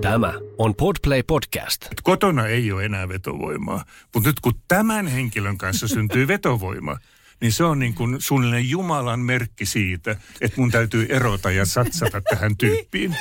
Tämä on Podplay Podcast. Kotona ei ole enää vetovoimaa, mutta nyt kun tämän henkilön kanssa syntyy vetovoima, niin se on niin kuin suunnilleen Jumalan merkki siitä, että mun täytyy erota ja satsata tähän tyyppiin.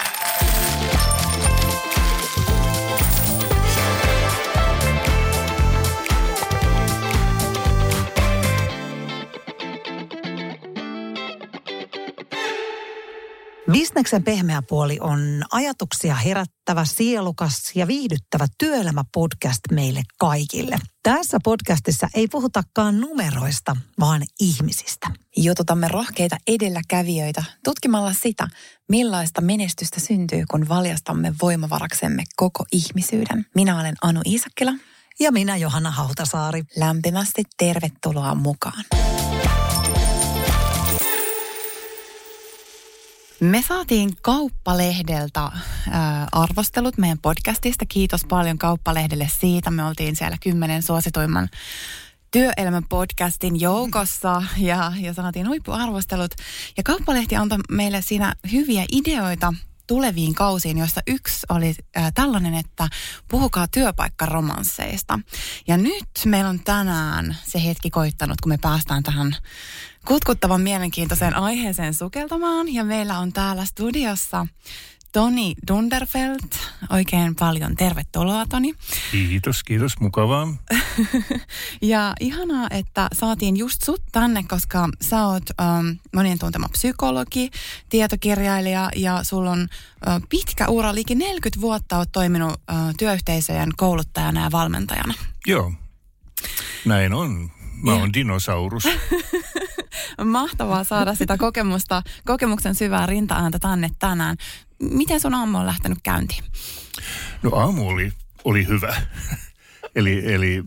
Bisneksen pehmeä puoli on ajatuksia herättävä, sielukas ja viihdyttävä työelämäpodcast meille kaikille. Tässä podcastissa ei puhutakaan numeroista, vaan ihmisistä. Jututamme rohkeita edelläkävijöitä tutkimalla sitä, millaista menestystä syntyy, kun valjastamme voimavaraksemme koko ihmisyyden. Minä olen Anu Iisakkila. Ja minä Johanna Hautasaari. Lämpimästi tervetuloa mukaan. Me saatiin Kauppalehdeltä arvostelut meidän podcastista. Kiitos paljon Kauppalehdelle siitä. Me oltiin siellä kymmenen suosituimman työelämän podcastin joukossa ja, ja saatiin huippuarvostelut. Ja Kauppalehti antoi meille siinä hyviä ideoita tuleviin kausiin, joista yksi oli äh, tällainen, että puhukaa työpaikkaromansseista. Ja nyt meillä on tänään se hetki koittanut, kun me päästään tähän kutkuttavan mielenkiintoiseen aiheeseen sukeltamaan. Ja meillä on täällä studiossa Toni Dunderfeld. Oikein paljon tervetuloa, Toni. Kiitos, kiitos. Mukavaa. ja ihanaa, että saatiin just sut tänne, koska sä oot ähm, monien tuntema psykologi, tietokirjailija ja sulla on äh, pitkä ura, liikin 40 vuotta oot toiminut äh, työyhteisöjen kouluttajana ja valmentajana. Joo, näin on. Mä oon dinosaurus. Mahtavaa saada sitä kokemusta, kokemuksen syvää rinta-ääntä tänne tänään. Miten sun aamu on lähtenyt käyntiin? No aamu oli, oli hyvä. eli, eli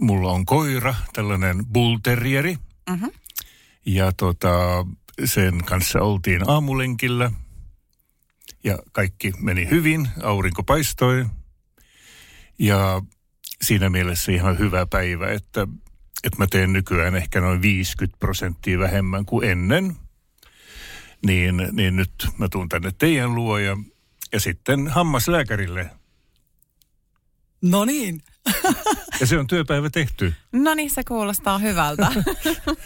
mulla on koira, tällainen bull terrieri. Mm-hmm. Ja tota, sen kanssa oltiin aamulenkillä. Ja kaikki meni hyvin, aurinko paistoi. Ja siinä mielessä ihan hyvä päivä, että että mä teen nykyään ehkä noin 50 prosenttia vähemmän kuin ennen, niin, niin nyt mä tuun tänne teidän luo ja, ja sitten hammaslääkärille. No niin. Ja se on työpäivä tehty. No niin, se kuulostaa hyvältä.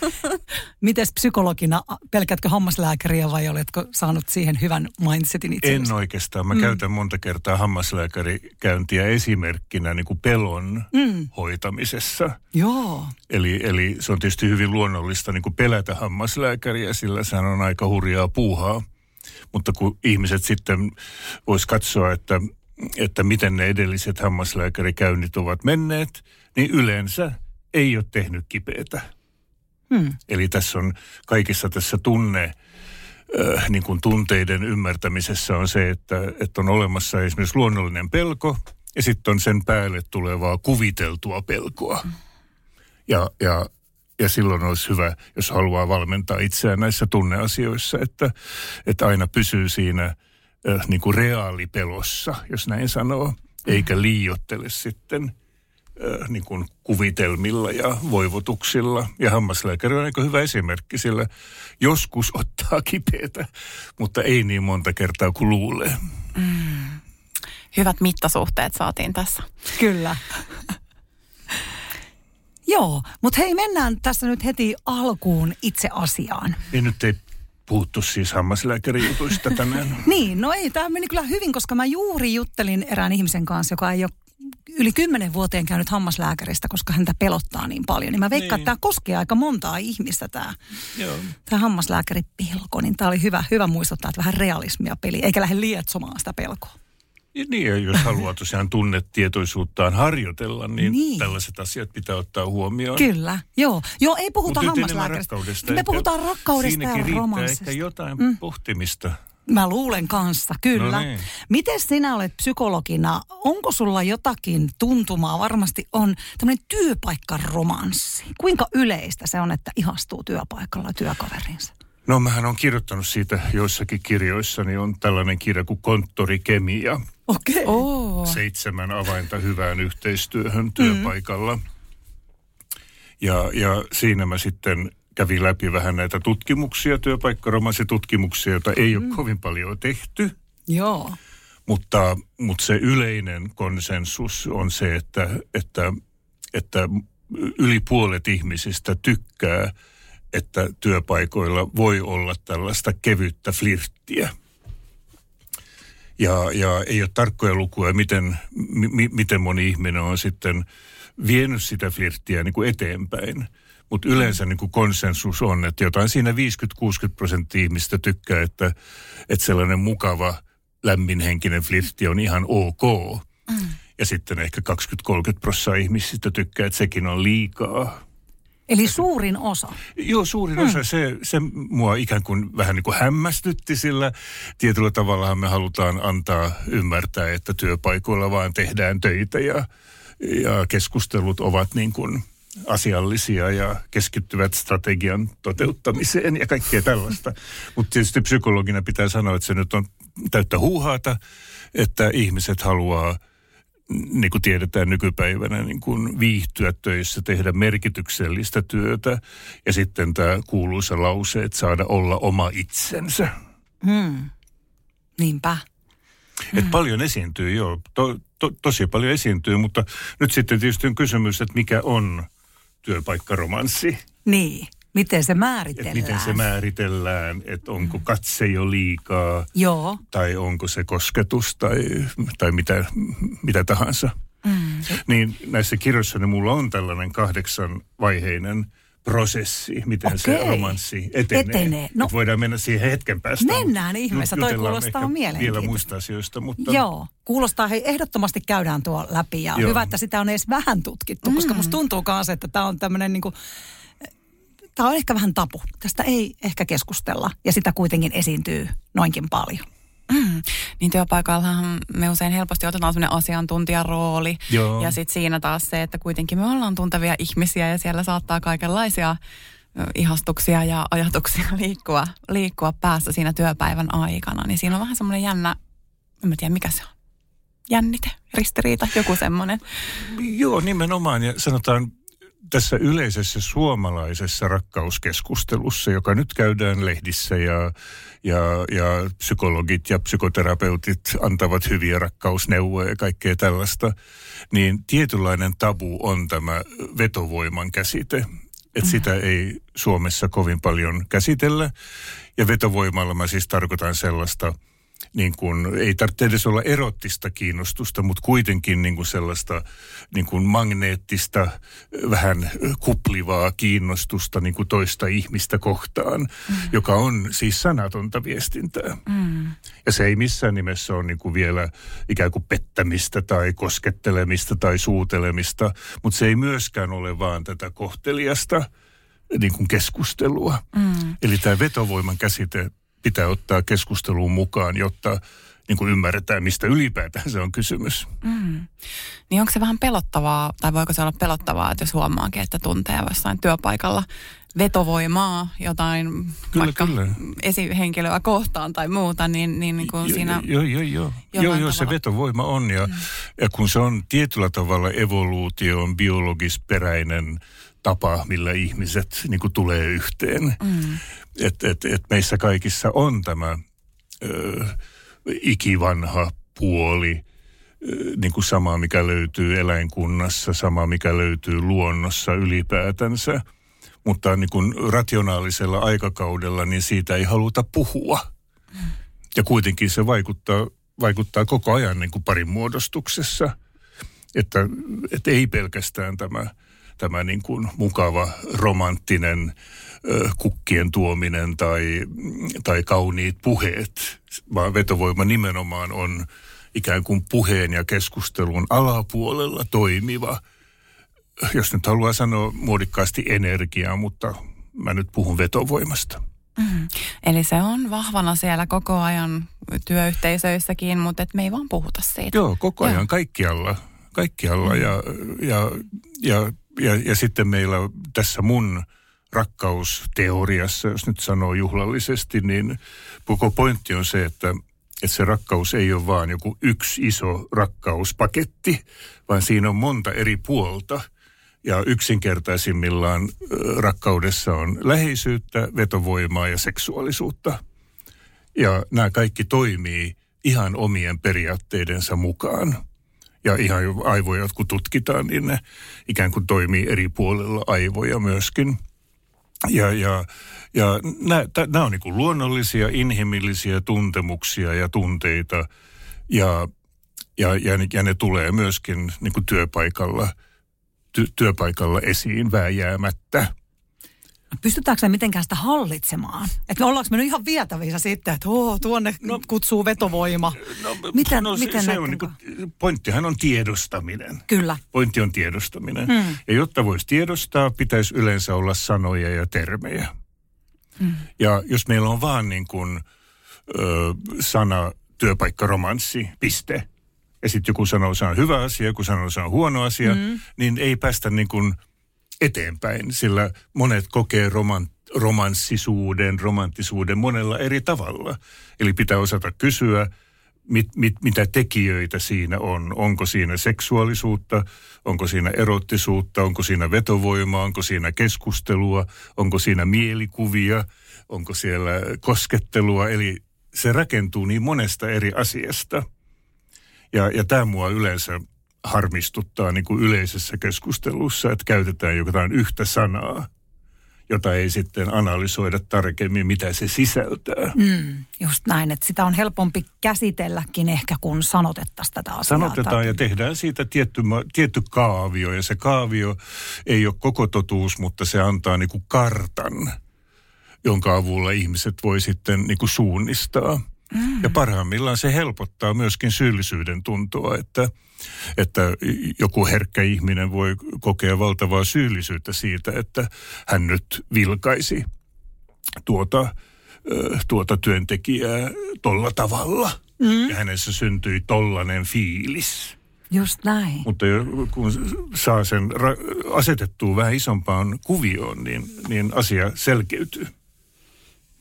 Mites psykologina, pelkätkö hammaslääkäriä vai oletko saanut siihen hyvän mindsetin itse? En oikeastaan. Mä mm. käytän monta kertaa hammaslääkärikäyntiä esimerkkinä niin kuin pelon mm. hoitamisessa. Joo. Eli, eli se on tietysti hyvin luonnollista niin kuin pelätä hammaslääkäriä, sillä sehän on aika hurjaa puuhaa. Mutta kun ihmiset sitten vois katsoa, että että miten ne edelliset hammaslääkärikäynnit ovat menneet, niin yleensä ei ole tehnyt kipeätä. Hmm. Eli tässä on kaikissa tässä tunne, äh, niin kuin tunteiden ymmärtämisessä on se, että, että on olemassa esimerkiksi luonnollinen pelko ja sitten on sen päälle tulevaa kuviteltua pelkoa. Hmm. Ja, ja, ja silloin olisi hyvä, jos haluaa valmentaa itseään näissä tunneasioissa, että, että aina pysyy siinä – äh, niin kuin reaalipelossa, jos näin sanoo, eikä liiottele sitten äh, niin kuin kuvitelmilla ja voivotuksilla. Ja hammaslääkäri on aika hyvä esimerkki, sillä joskus ottaa kipeätä, mutta ei niin monta kertaa kuin luulee. Mm. Hyvät mittasuhteet saatiin tässä. Kyllä. Joo, mutta hei mennään tässä nyt heti alkuun itse asiaan. Niin nyt ei puhuttu siis hammaslääkärijutuista tänään. niin, no ei, tämä meni kyllä hyvin, koska mä juuri juttelin erään ihmisen kanssa, joka ei ole yli kymmenen vuoteen käynyt hammaslääkäristä, koska häntä pelottaa niin paljon. Niin mä veikkaan, niin. että tämä koskee aika montaa ihmistä tämä, Joo. tämä hammaslääkäripelko. Niin tämä oli hyvä, hyvä muistuttaa, että vähän realismia peli, eikä lähde lietsomaan sitä pelkoa. Niin, ja jos haluaa tosiaan tunnetietoisuuttaan harjoitella, niin, niin tällaiset asiat pitää ottaa huomioon. Kyllä, joo. Joo, ei puhuta hammaslääkäristä. Me puhutaan rakkaudesta ja romanssista. ehkä jotain mm. pohtimista. Mä luulen kanssa, kyllä. No niin. Miten sinä olet psykologina? Onko sulla jotakin tuntumaa? Varmasti on tämmöinen työpaikkaromanssi. Kuinka yleistä se on, että ihastuu työpaikalla työkaverinsa? No mähän on kirjoittanut siitä joissakin kirjoissa, niin on tällainen kirja kuin Konttorikemia. Okei. Okay. Oh. Seitsemän avainta hyvään yhteistyöhön työpaikalla. Mm. Ja, ja siinä mä sitten kävin läpi vähän näitä tutkimuksia, työpaikkaromansitutkimuksia, joita ei mm. ole kovin paljon tehty. Joo. Mutta, mutta se yleinen konsensus on se, että, että, että yli puolet ihmisistä tykkää, että työpaikoilla voi olla tällaista kevyttä flirttiä. Ja, ja ei ole tarkkoja lukuja, miten, mi, miten moni ihminen on sitten vienyt sitä flirttiä niin kuin eteenpäin. Mutta yleensä niin kuin konsensus on, että jotain siinä 50-60 prosenttia ihmistä tykkää, että, että sellainen mukava, lämminhenkinen flirtti on ihan ok. Mm. Ja sitten ehkä 20-30 prosenttia ihmisistä tykkää, että sekin on liikaa. Eli suurin osa? Joo, suurin hmm. osa. Se, se mua ikään kuin vähän niin kuin hämmästytti, sillä tietyllä tavallahan me halutaan antaa ymmärtää, että työpaikoilla vaan tehdään töitä ja, ja keskustelut ovat niin kuin asiallisia ja keskittyvät strategian toteuttamiseen ja kaikkea tällaista. Mutta tietysti psykologina pitää sanoa, että se nyt on täyttä huuhaata, että ihmiset haluaa niin kuin tiedetään nykypäivänä, niin kuin viihtyä töissä, tehdä merkityksellistä työtä ja sitten tämä kuuluisa lause, että saada olla oma itsensä. Hmm. Niinpä. Et hmm. paljon esiintyy, joo. To, to, tosi paljon esiintyy, mutta nyt sitten tietysti on kysymys, että mikä on työpaikkaromanssi. Niin. Miten se määritellään? Et miten se määritellään, että onko katse jo liikaa, Joo. tai onko se kosketus tai, tai mitä, mitä tahansa. Mm. Niin näissä kirjoissa niin mulla on tällainen kahdeksan vaiheinen prosessi, miten Okei. se romanssi etenee. etenee. No, voidaan mennä siihen hetken päästä. Mennään ihmeessä, toi kuulostaa mielenkiintoista. Vielä muista asioista, mutta... Joo, kuulostaa, hei ehdottomasti käydään tuo läpi ja Joo. hyvä, että sitä on edes vähän tutkittu, mm. koska musta tuntuu myös, että tämä on tämmöinen niin kuin, tämä on ehkä vähän tapu. Tästä ei ehkä keskustella ja sitä kuitenkin esiintyy noinkin paljon. Mm. Niin työpaikallahan me usein helposti otetaan sellainen asiantuntijarooli. Joo. Ja sitten siinä taas se, että kuitenkin me ollaan tuntevia ihmisiä ja siellä saattaa kaikenlaisia ihastuksia ja ajatuksia liikkua, liikkua päässä siinä työpäivän aikana. Niin siinä on vähän semmoinen jännä, en mä tiedä mikä se on. Jännite, ristiriita, joku semmoinen. Joo, nimenomaan. Ja sanotaan tässä yleisessä suomalaisessa rakkauskeskustelussa, joka nyt käydään lehdissä ja, ja, ja psykologit ja psykoterapeutit antavat hyviä rakkausneuvoja ja kaikkea tällaista, niin tietynlainen tabu on tämä vetovoiman käsite. Että mm. sitä ei Suomessa kovin paljon käsitellä. Ja vetovoimalla mä siis tarkoitan sellaista – niin kuin, ei tarvitse edes olla erottista kiinnostusta, mutta kuitenkin niin kuin sellaista niin kuin magneettista, vähän kuplivaa kiinnostusta niin kuin toista ihmistä kohtaan, mm. joka on siis sanatonta viestintää. Mm. Ja se ei missään nimessä ole niin kuin vielä ikään kuin pettämistä tai koskettelemista tai suutelemista, mutta se ei myöskään ole vaan tätä kohteliasta niin kuin keskustelua. Mm. Eli tämä vetovoiman käsite pitää ottaa keskusteluun mukaan, jotta niin kuin ymmärretään, mistä ylipäätään se on kysymys. Mm. Niin onko se vähän pelottavaa, tai voiko se olla pelottavaa, että jos huomaakin, että tuntee jossain työpaikalla vetovoimaa, jotain kyllä, vaikka kyllä. esihenkilöä kohtaan tai muuta, niin, niin, niin kuin jo, siinä... Joo, joo, joo. Joo, joo, se vetovoima on, ja, mm. ja kun se on tietyllä tavalla evoluution biologisperäinen tapa, millä ihmiset niin kuin tulee yhteen. Mm. Että et, et meissä kaikissa on tämä ö, ikivanha puoli, niin kuin sama, mikä löytyy eläinkunnassa, sama, mikä löytyy luonnossa ylipäätänsä. Mutta niin kuin rationaalisella aikakaudella, niin siitä ei haluta puhua. Ja kuitenkin se vaikuttaa, vaikuttaa koko ajan niin kuin parin muodostuksessa. Että, että ei pelkästään tämä tämä niin kuin mukava romanttinen kukkien tuominen tai, tai kauniit puheet, vaan vetovoima nimenomaan on ikään kuin puheen ja keskustelun alapuolella toimiva, jos nyt haluaa sanoa muodikkaasti energiaa, mutta mä nyt puhun vetovoimasta. Mm. Eli se on vahvana siellä koko ajan työyhteisöissäkin, mutta et me ei vaan puhuta siitä. Joo, koko ajan, Joo. kaikkialla. Kaikkialla mm. ja, ja, ja ja, ja sitten meillä tässä mun rakkausteoriassa, jos nyt sanoo juhlallisesti, niin koko pointti on se, että, että se rakkaus ei ole vaan joku yksi iso rakkauspaketti, vaan siinä on monta eri puolta. Ja yksinkertaisimmillaan rakkaudessa on läheisyyttä, vetovoimaa ja seksuaalisuutta. Ja nämä kaikki toimii ihan omien periaatteidensa mukaan. Ja ihan aivoja, kun tutkitaan, niin ne ikään kuin toimii eri puolilla aivoja myöskin. Ja, ja, ja nämä on niin luonnollisia, inhimillisiä tuntemuksia ja tunteita. Ja, ja, ja, ja ne tulee myöskin niin työpaikalla, ty, työpaikalla esiin vääjäämättä. Pystytäänkö me mitenkään sitä hallitsemaan? Että ollaanko me nyt ihan vietävissä sitten, että Oo, tuonne no, kutsuu vetovoima? No, miten, no, miten se, se on, niin kuin, pointtihan on tiedostaminen. Kyllä. Pointti on tiedostaminen. Hmm. Ja jotta voisi tiedostaa, pitäisi yleensä olla sanoja ja termejä. Hmm. Ja jos meillä on vaan niin kuin, ö, sana työpaikkaromanssi, piste, ja sitten joku sanoo, että se on hyvä asia, joku sanoo, että se on huono asia, hmm. niin ei päästä niin kuin – eteenpäin, sillä monet kokee romant, romanssisuuden, romanttisuuden monella eri tavalla. Eli pitää osata kysyä, mit, mit, mitä tekijöitä siinä on. Onko siinä seksuaalisuutta, onko siinä erottisuutta, onko siinä vetovoimaa, onko siinä keskustelua, onko siinä mielikuvia, onko siellä koskettelua. Eli se rakentuu niin monesta eri asiasta. Ja, ja tämä mua yleensä harmistuttaa niin kuin yleisessä keskustelussa, että käytetään jotain yhtä sanaa, jota ei sitten analysoida tarkemmin, mitä se sisältää. Mm, just näin, että sitä on helpompi käsitelläkin ehkä, kun sanotettaisiin tätä asiaa. Sanotetaan ja tehdään siitä tietty, tietty kaavio, ja se kaavio ei ole koko totuus, mutta se antaa niin kuin kartan, jonka avulla ihmiset voi sitten niin kuin suunnistaa. Mm. Ja parhaimmillaan se helpottaa myöskin syyllisyyden tuntoa, että, että joku herkkä ihminen voi kokea valtavaa syyllisyyttä siitä, että hän nyt vilkaisi tuota, tuota työntekijää tolla tavalla. Mm. Ja hänessä syntyi tollainen fiilis. Just näin. Mutta kun saa sen ra- asetettua vähän isompaan kuvioon, niin, niin asia selkeytyy.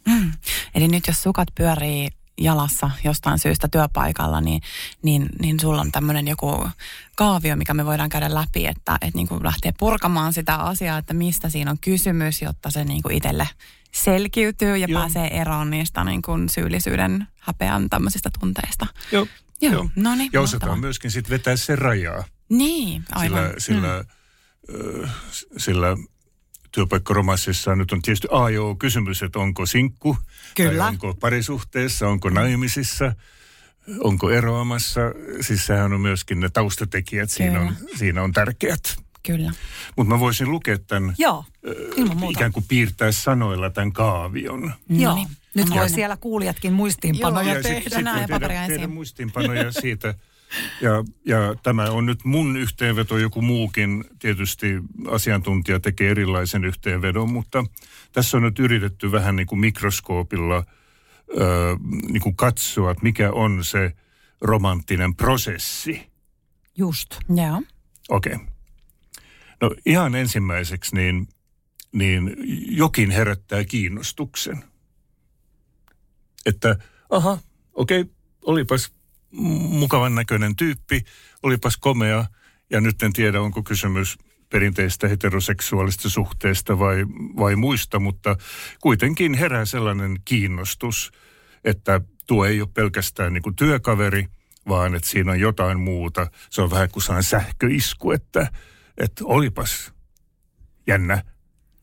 Mm. Eli nyt jos sukat pyörii jalassa jostain syystä työpaikalla, niin, niin, niin sulla on tämmöinen joku kaavio, mikä me voidaan käydä läpi, että, että niin kuin lähtee purkamaan sitä asiaa, että mistä siinä on kysymys, jotta se niin kuin itselle selkiytyy ja Joo. pääsee eroon niistä niin kuin syyllisyyden, häpeän tämmöisistä tunteista. Joo. Joo. Joo. No niin, ja osataan myöskin sitten vetää se rajaa. Niin, aivan. Sillä, sillä, mm. sillä työpaikkaromassissa nyt on tietysti A joo kysymys, että onko sinkku, Kyllä. tai onko parisuhteessa, onko naimisissa, onko eroamassa. Siis sehän on myöskin ne taustatekijät, siinä on, siinä on tärkeät. Kyllä. Mutta mä voisin lukea tämän, Joo, ilman muuta. ikään kuin piirtää sanoilla tämän kaavion. Mm. Joo, niin. nyt voi siellä kuulijatkin muistiinpanoja Joo, tehdä. Sit, sit voi tehdä, tehdä muistiinpanoja siitä, ja, ja tämä on nyt mun yhteenveto, joku muukin tietysti asiantuntija tekee erilaisen yhteenvedon, mutta tässä on nyt yritetty vähän niin kuin mikroskoopilla ö, niin kuin katsoa, että mikä on se romanttinen prosessi. Just. Joo. Okei. Okay. No ihan ensimmäiseksi niin, niin jokin herättää kiinnostuksen. Että aha, okei, okay, olipas mukavan näköinen tyyppi, olipas komea ja nyt en tiedä onko kysymys perinteistä heteroseksuaalista suhteesta vai, vai muista, mutta kuitenkin herää sellainen kiinnostus, että tuo ei ole pelkästään niin työkaveri, vaan että siinä on jotain muuta. Se on vähän kuin saan sähköisku, että, että olipas jännä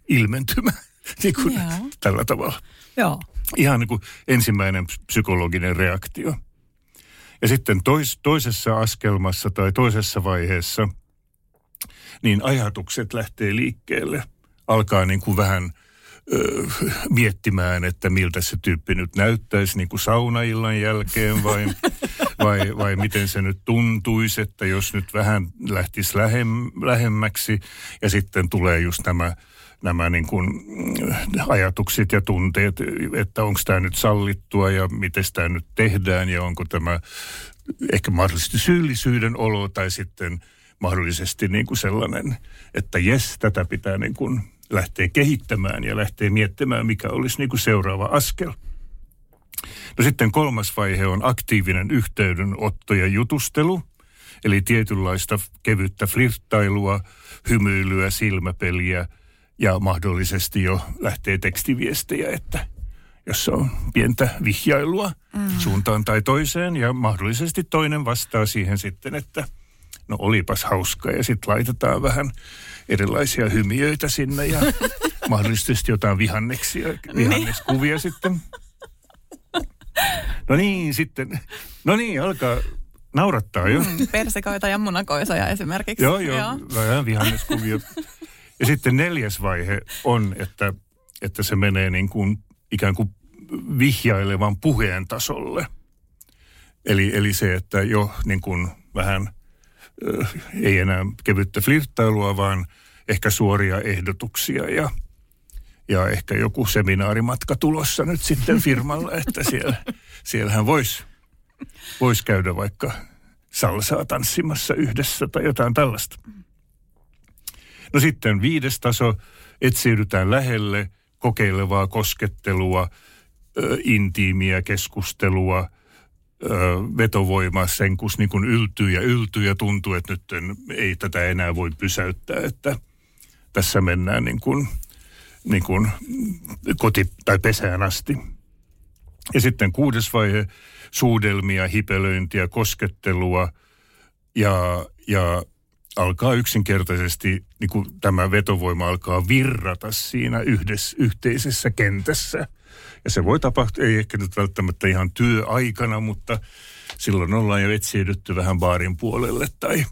ilmentymä niin kuin tällä tavalla. Joo. Ihan niin kuin ensimmäinen psykologinen reaktio. Ja sitten tois, toisessa askelmassa tai toisessa vaiheessa, niin ajatukset lähtee liikkeelle. Alkaa niin kuin vähän ö, miettimään, että miltä se tyyppi nyt näyttäisi niin kuin saunaillan jälkeen vai, vai, vai miten se nyt tuntuisi, että jos nyt vähän lähtisi lähem, lähemmäksi ja sitten tulee just nämä nämä niin kuin mm, ajatukset ja tunteet, että onko tämä nyt sallittua ja miten tämä nyt tehdään ja onko tämä ehkä mahdollisesti syyllisyyden olo tai sitten mahdollisesti niin kuin sellainen, että jes, tätä pitää niin kuin lähteä kehittämään ja lähteä miettimään, mikä olisi niin kuin seuraava askel. No sitten kolmas vaihe on aktiivinen yhteydenotto ja jutustelu, eli tietynlaista kevyttä flirttailua, hymyilyä, silmäpeliä – ja mahdollisesti jo lähtee tekstiviestejä, että jossa on pientä vihjailua mm. suuntaan tai toiseen ja mahdollisesti toinen vastaa siihen sitten, että no olipas hauska ja sitten laitetaan vähän erilaisia hymiöitä sinne ja mahdollisesti jotain vihanneksia, vihanneskuvia sitten. No niin, sitten, no niin, alkaa naurattaa jo. Mm, persikoita ja munakoisoja esimerkiksi. Joo, joo, joo. vähän vihanneskuvia. Ja sitten neljäs vaihe on, että, että se menee niin kuin ikään kuin vihjailevan puheen tasolle. Eli, eli se, että jo niin kuin vähän äh, ei enää kevyttä flirttailua, vaan ehkä suoria ehdotuksia ja, ja ehkä joku seminaarimatka tulossa nyt sitten firmalle, että siellä, siellähän voisi vois käydä vaikka salsaa tanssimassa yhdessä tai jotain tällaista. No sitten viides taso, etsiydytään lähelle kokeilevaa koskettelua, ö, intiimiä keskustelua, ö, vetovoima sen kun niin kuin yltyy ja yltyy ja tuntuu, että nyt ei tätä enää voi pysäyttää, että tässä mennään niin kuin, niin kuin koti- tai pesään asti. Ja sitten kuudes vaihe, suudelmia, hipelöintiä, koskettelua ja, ja alkaa yksinkertaisesti, niin kuin tämä vetovoima alkaa virrata siinä yhdessä, yhteisessä kentässä. Ja se voi tapahtua, ei ehkä nyt välttämättä ihan työaikana, mutta silloin ollaan jo etsiydytty vähän baarin puolelle tai,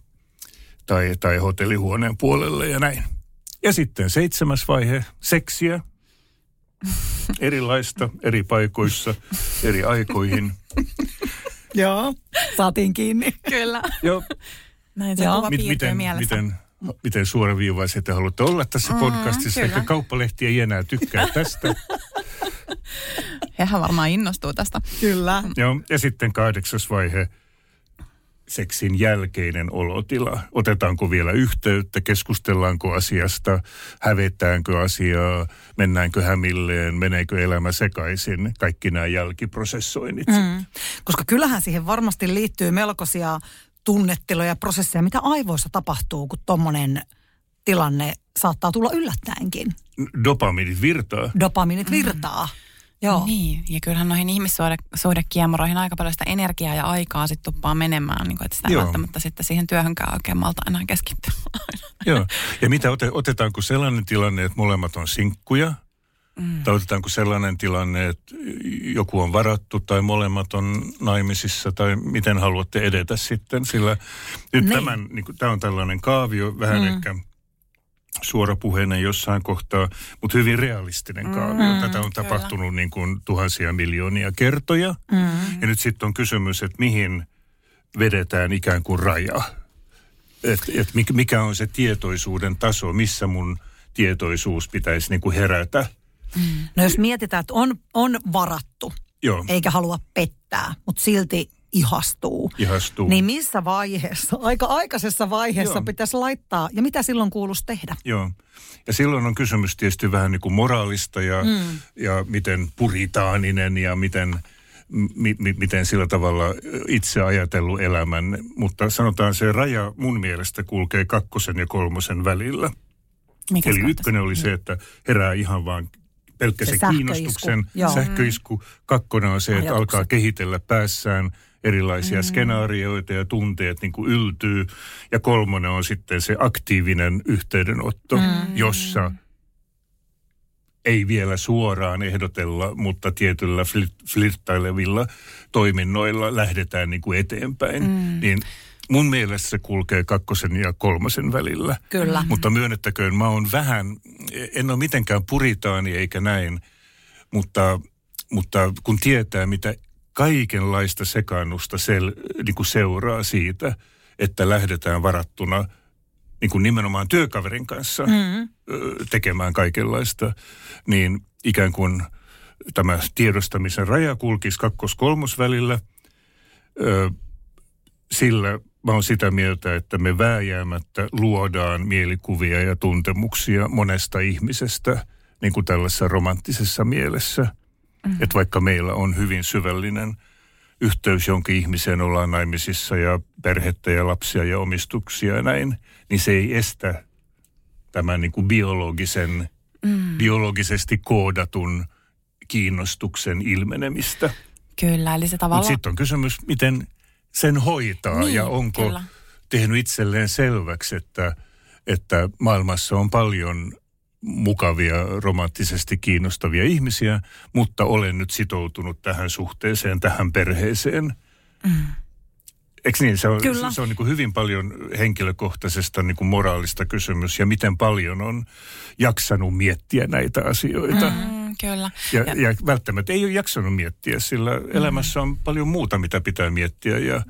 tai, tai hotellihuoneen puolelle ja näin. Ja sitten seitsemäs vaihe, seksiä. Erilaista, eri paikoissa, eri aikoihin. Joo, saatiin kiinni. Kyllä. Joo, Näin se kuva Mit, miten, mielessä. miten, miten suoraviivaisia te haluatte olla tässä Mm, podcastissa? kyllä. Ehkä kauppalehti ei enää tykkää tästä. Hehän varmaan innostuu tästä. Kyllä. Joo, ja sitten kahdeksas vaihe, seksin jälkeinen olotila. Otetaanko vielä yhteyttä, keskustellaanko asiasta, hävetäänkö asiaa, mennäänkö hämilleen, meneekö elämä sekaisin, kaikki nämä jälkiprosessoinnit. Mm. Koska kyllähän siihen varmasti liittyy melkoisia tunnetiloja ja prosesseja, mitä aivoissa tapahtuu, kun tommonen tilanne saattaa tulla yllättäenkin. Dopamiinit virtaa. Dopamiinit virtaa. Joo. Niin, ja kyllähän noihin ihmissuhdekiemuroihin aika paljon sitä energiaa ja aikaa sitten tuppaa menemään, niin kuin, että sitä ei Joo. välttämättä sitten siihen työhönkään oikein malta enää keskittyä. Joo. Ja mitä ote, otetaanko sellainen tilanne, että molemmat on sinkkuja? Mm. Tai otetaanko sellainen tilanne, että joku on varattu tai molemmat on naimisissa tai miten haluatte edetä sitten? Sillä nyt Niin. tämän, niin kuin, tämä on tällainen kaavio, vähän mm. ehkä suorapuheinen jossain kohtaa, mutta hyvin realistinen kaavio. Tätä on kyllä. tapahtunut niin kuin tuhansia miljoonia kertoja. Mm. Ja nyt sitten on kysymys, että mihin vedetään ikään kuin raja. Että et mikä, mikä on se tietoisuuden taso, missä mun tietoisuus pitäisi niin kuin herätä. No jos mietitään, että on, on varattu, Joo, eikä halua pettää, mutta silti ihastuu. ihastuu. Niin missä vaiheessa, aika aikaisessa vaiheessa Joo. pitäisi laittaa, ja mitä silloin kuuluisi tehdä? Joo. Ja silloin on kysymys tietysti vähän niin kuin moraalista ja, mm. ja miten puritaaninen ja miten, mi, mi, miten sillä tavalla itse ajatellut elämän. Mutta sanotaan se raja mun mielestä kulkee kakkosen ja kolmosen välillä. Mikäs Eli ykkönen oli se, että herää ihan vaan pelkkä Se se, sähköisku, kiinnostuksen joo. sähköisku. Kakkonen on se, että Ajatukset. alkaa kehitellä päässään erilaisia mm. skenaarioita ja tunteet niin kuin yltyy. Ja kolmonen on sitten se aktiivinen yhteydenotto, mm. jossa ei vielä suoraan ehdotella, mutta tietyllä flirt- flirttailevilla toiminnoilla lähdetään niin kuin eteenpäin. Mm. Niin mun mielestä se kulkee kakkosen ja kolmosen välillä. Kyllä. Mutta myönnettäköön, mä oon vähän, en ole mitenkään puritaani eikä näin, mutta, mutta kun tietää, mitä kaikenlaista sekaannusta sel, niin kuin seuraa siitä, että lähdetään varattuna niin kuin nimenomaan työkaverin kanssa mm. tekemään kaikenlaista, niin ikään kuin tämä tiedostamisen raja kulkisi kakkos-kolmos välillä. Sillä mä oon sitä mieltä, että me vääjäämättä luodaan mielikuvia ja tuntemuksia monesta ihmisestä niin kuin tällaisessa romanttisessa mielessä. Mm. Että vaikka meillä on hyvin syvällinen yhteys jonkin ihmiseen, ollaan naimisissa ja perhettä ja lapsia ja omistuksia ja näin, niin se ei estä tämän niin kuin biologisen, mm. biologisesti koodatun kiinnostuksen ilmenemistä. Kyllä, eli se tavallaan... Mutta sitten on kysymys, miten sen hoitaa Niin, ja onko kyllä. tehnyt itselleen selväksi, että, että maailmassa on paljon mukavia, romanttisesti kiinnostavia ihmisiä, mutta olen nyt sitoutunut tähän suhteeseen, tähän perheeseen. Mm. Eikö niin? Se on, Kyllä. se, se on niin kuin hyvin paljon henkilökohtaisesta niin kuin moraalista kysymys ja miten paljon on jaksanut miettiä näitä asioita. Mm. Mm, kyllä. Ja, ja välttämättä ei ole jaksanut miettiä, sillä elämässä on paljon muuta, mitä pitää miettiä ja,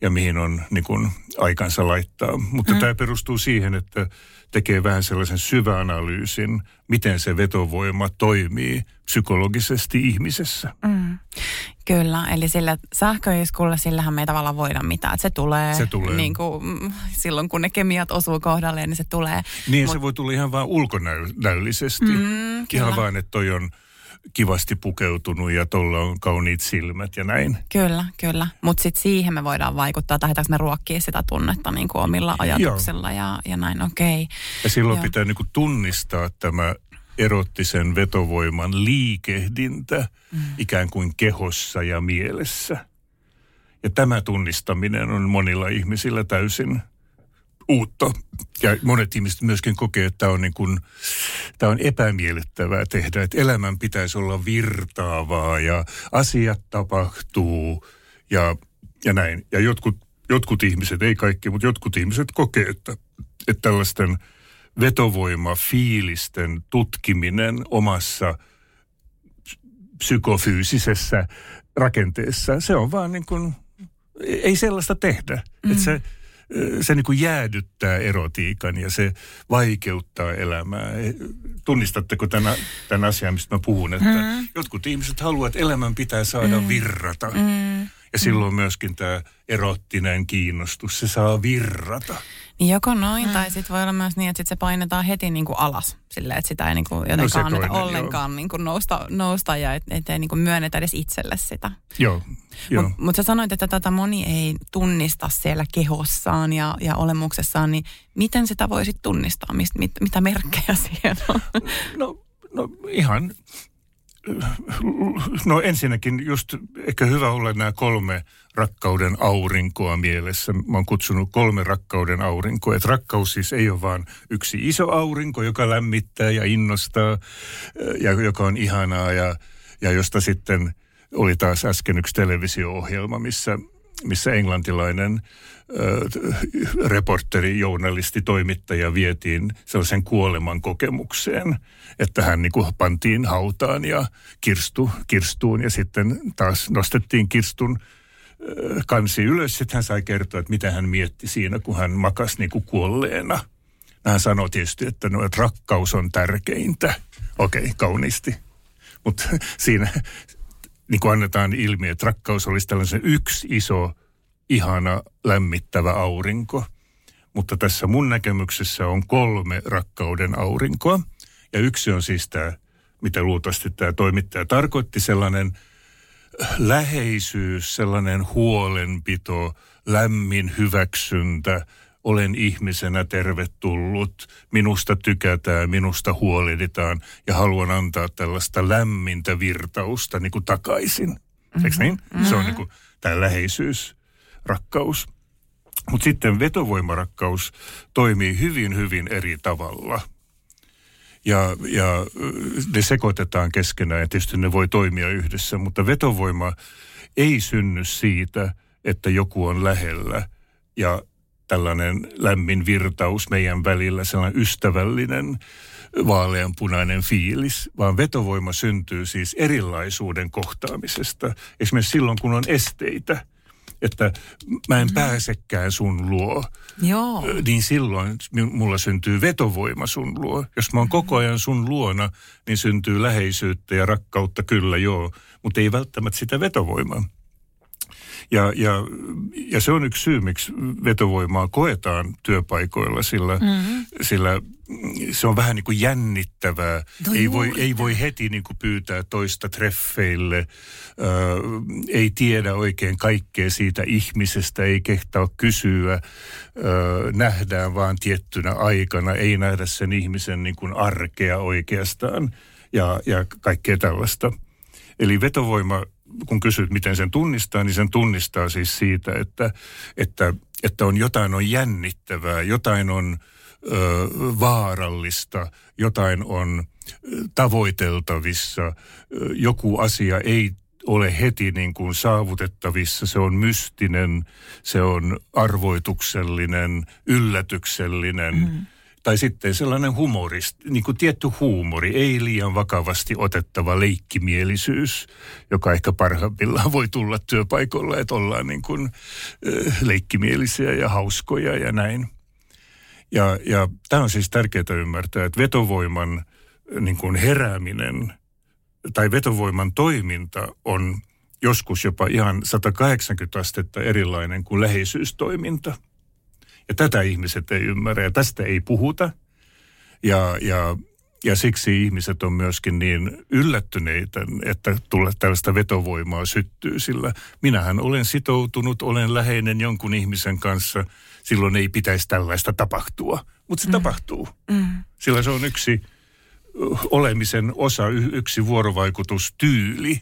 ja mihin on niin kuin, aikansa laittaa. Mutta mm. tämä perustuu siihen, että tekee vähän sellaisen syväanalyysin, miten se vetovoima toimii psykologisesti ihmisessä. Mm. Kyllä, eli sillä sähköiskulla sillähän me ei tavallaan voida mitään. Että se tulee, Se tulee. Niin kuin, mm, silloin, kun ne kemiat osuu kohdalleen, niin se tulee. Niin se voi tulla ihan vaan ulkonäöllisesti. Mm, ihan kyllä. vaan, että toi on kivasti pukeutunut ja tuolla on kauniit silmät ja näin. Kyllä, kyllä. Mutta sitten siihen me voidaan vaikuttaa, tai me ruokkia sitä tunnetta niin kuin omilla ajatuksilla ja, ja näin, okei. Okay. Ja silloin Joo. pitää niin kuin tunnistaa tämä erottisen vetovoiman liikehdintä mm. ikään kuin kehossa ja mielessä. Ja tämä tunnistaminen on monilla ihmisillä täysin uutta. Ja monet ihmiset myöskin kokee, että tämä on, niin kuin, tämä on epämiellyttävää tehdä. Että elämän pitäisi olla virtaavaa ja asiat tapahtuu ja, ja näin. Ja jotkut, jotkut ihmiset, ei kaikki, mutta jotkut ihmiset kokee, että, että tällaisten vetovoimafiilisten tutkiminen omassa psykofyysisessä rakenteessa, se on vaan niin kuin, ei sellaista tehdä. Mm. Että se, se niin kuin jäädyttää erotiikan ja se vaikeuttaa elämää. Tunnistatteko tämän, tämän asian, mistä mä puhun, että mm. jotkut ihmiset haluavat, että elämän pitää saada mm. virrata. Mm. Ja silloin myöskin tämä erottinen kiinnostus, se saa virrata. Niin joko noin, mm. tai sitten voi olla myös niin, että sit se painetaan heti niin kuin alas. Silleen, että sitä ei niin kuin jotenkaan se anneta toinen, ollenkaan niin kuin nousta, nousta ja et, ettei niin kuin myönnetä edes itselle sitä. Joo, joo. Mutta mut sä sanoit, että tätä moni ei tunnista siellä kehossaan ja, ja olemuksessaan, niin miten sitä voisit tunnistaa? Mist, mit, mitä merkkejä siihen on? No, no ihan, no ensinnäkin just ehkä hyvä olla nämä kolme rakkauden aurinkoa mielessä. Mä oon kutsunut kolme rakkauden aurinkoa. Että rakkaus siis ei ole vaan yksi iso aurinko, joka lämmittää ja innostaa ja joka on ihanaa ja, ja josta sitten oli taas äsken yksi televisio-ohjelma, missä, missä englantilainen äh, reporteri, journalisti, toimittaja vietiin sellaisen kuoleman kokemukseen, että hän niin kuin pantiin hautaan ja kirstu, kirstuun ja sitten taas nostettiin kirstun kansi ylös. Sitten hän sai kertoa, että mitä hän mietti siinä, kun hän makasi niin kuin kuolleena. Hän sanoi tietysti, että, no, että rakkaus on tärkeintä. Okei, okay, kauniisti. Mutta siinä niin kuin annetaan ilmi, että rakkaus olisi tällaisen yksi iso, ihana, lämmittävä aurinko. Mutta tässä mun näkemyksessä on kolme rakkauden aurinkoa. Ja yksi on siis tämä, mitä luultavasti tämä toimittaja tarkoitti, sellainen läheisyys, sellainen huolenpito, lämmin hyväksyntä, olen ihmisenä tervetullut, minusta tykätään, minusta huolehditaan ja haluan antaa tällaista lämmintä virtausta niin kuin takaisin. Mm-hmm. Eikö niin? Mm-hmm. Se on niin kuin tämä läheisyys, rakkaus. Mutta sitten vetovoimarakkaus toimii hyvin, hyvin eri tavalla. Ja, ja ne sekoitetaan keskenään ja tietysti ne voi toimia yhdessä, mutta vetovoima ei synny siitä, että joku on lähellä ja tällainen lämmin virtaus meidän välillä, sellainen ystävällinen, vaaleanpunainen fiilis, vaan vetovoima syntyy siis erilaisuuden kohtaamisesta. Esimerkiksi silloin, kun on esteitä, että mä en pääsekään sun luo, Joo. niin silloin mulla syntyy vetovoima sun luo. Jos mä oon koko ajan sun luona, niin syntyy läheisyyttä ja rakkautta kyllä joo, mutta ei välttämättä sitä vetovoimaa. Ja, ja, ja se on yksi syy, miksi vetovoimaa koetaan työpaikoilla, sillä, mm-hmm. sillä se on vähän niin kuin jännittävää. No ei, voi, ei voi heti niin kuin pyytää toista treffeille, äh, ei tiedä oikein kaikkea siitä ihmisestä, ei kehtaa kysyä, äh, nähdään vaan tiettynä aikana, ei nähdä sen ihmisen niin kuin arkea oikeastaan. ja, ja kaikkea tällaista. Eli vetovoima, kun kysyt, miten sen tunnistaa, niin sen tunnistaa siis siitä, että, että, että on jotain on jännittävää, jotain on ö, vaarallista, jotain on tavoiteltavissa, joku asia ei ole heti niin kuin saavutettavissa. Se on mystinen, se on arvoituksellinen, yllätyksellinen. Mm. Tai sitten sellainen humorist, niin kuin tietty huumori, ei liian vakavasti otettava leikkimielisyys, joka ehkä parhaimmillaan voi tulla työpaikoilla, että ollaan niin kuin, äh, leikkimielisiä ja hauskoja ja näin. Ja, ja tämä on siis tärkeää ymmärtää, että vetovoiman niin kuin herääminen – tai vetovoiman toiminta on joskus jopa ihan 180 astetta erilainen kuin läheisyystoiminta. Ja tätä ihmiset ei ymmärrä ja tästä ei puhuta. Ja, ja, ja siksi ihmiset on myöskin niin yllättyneitä, että tulla tällaista vetovoimaa syttyy, sillä minähän olen sitoutunut, olen läheinen jonkun ihmisen kanssa, silloin ei pitäisi tällaista tapahtua. Mutta se mm. tapahtuu, mm. sillä se on yksi olemisen osa, yksi vuorovaikutustyyli,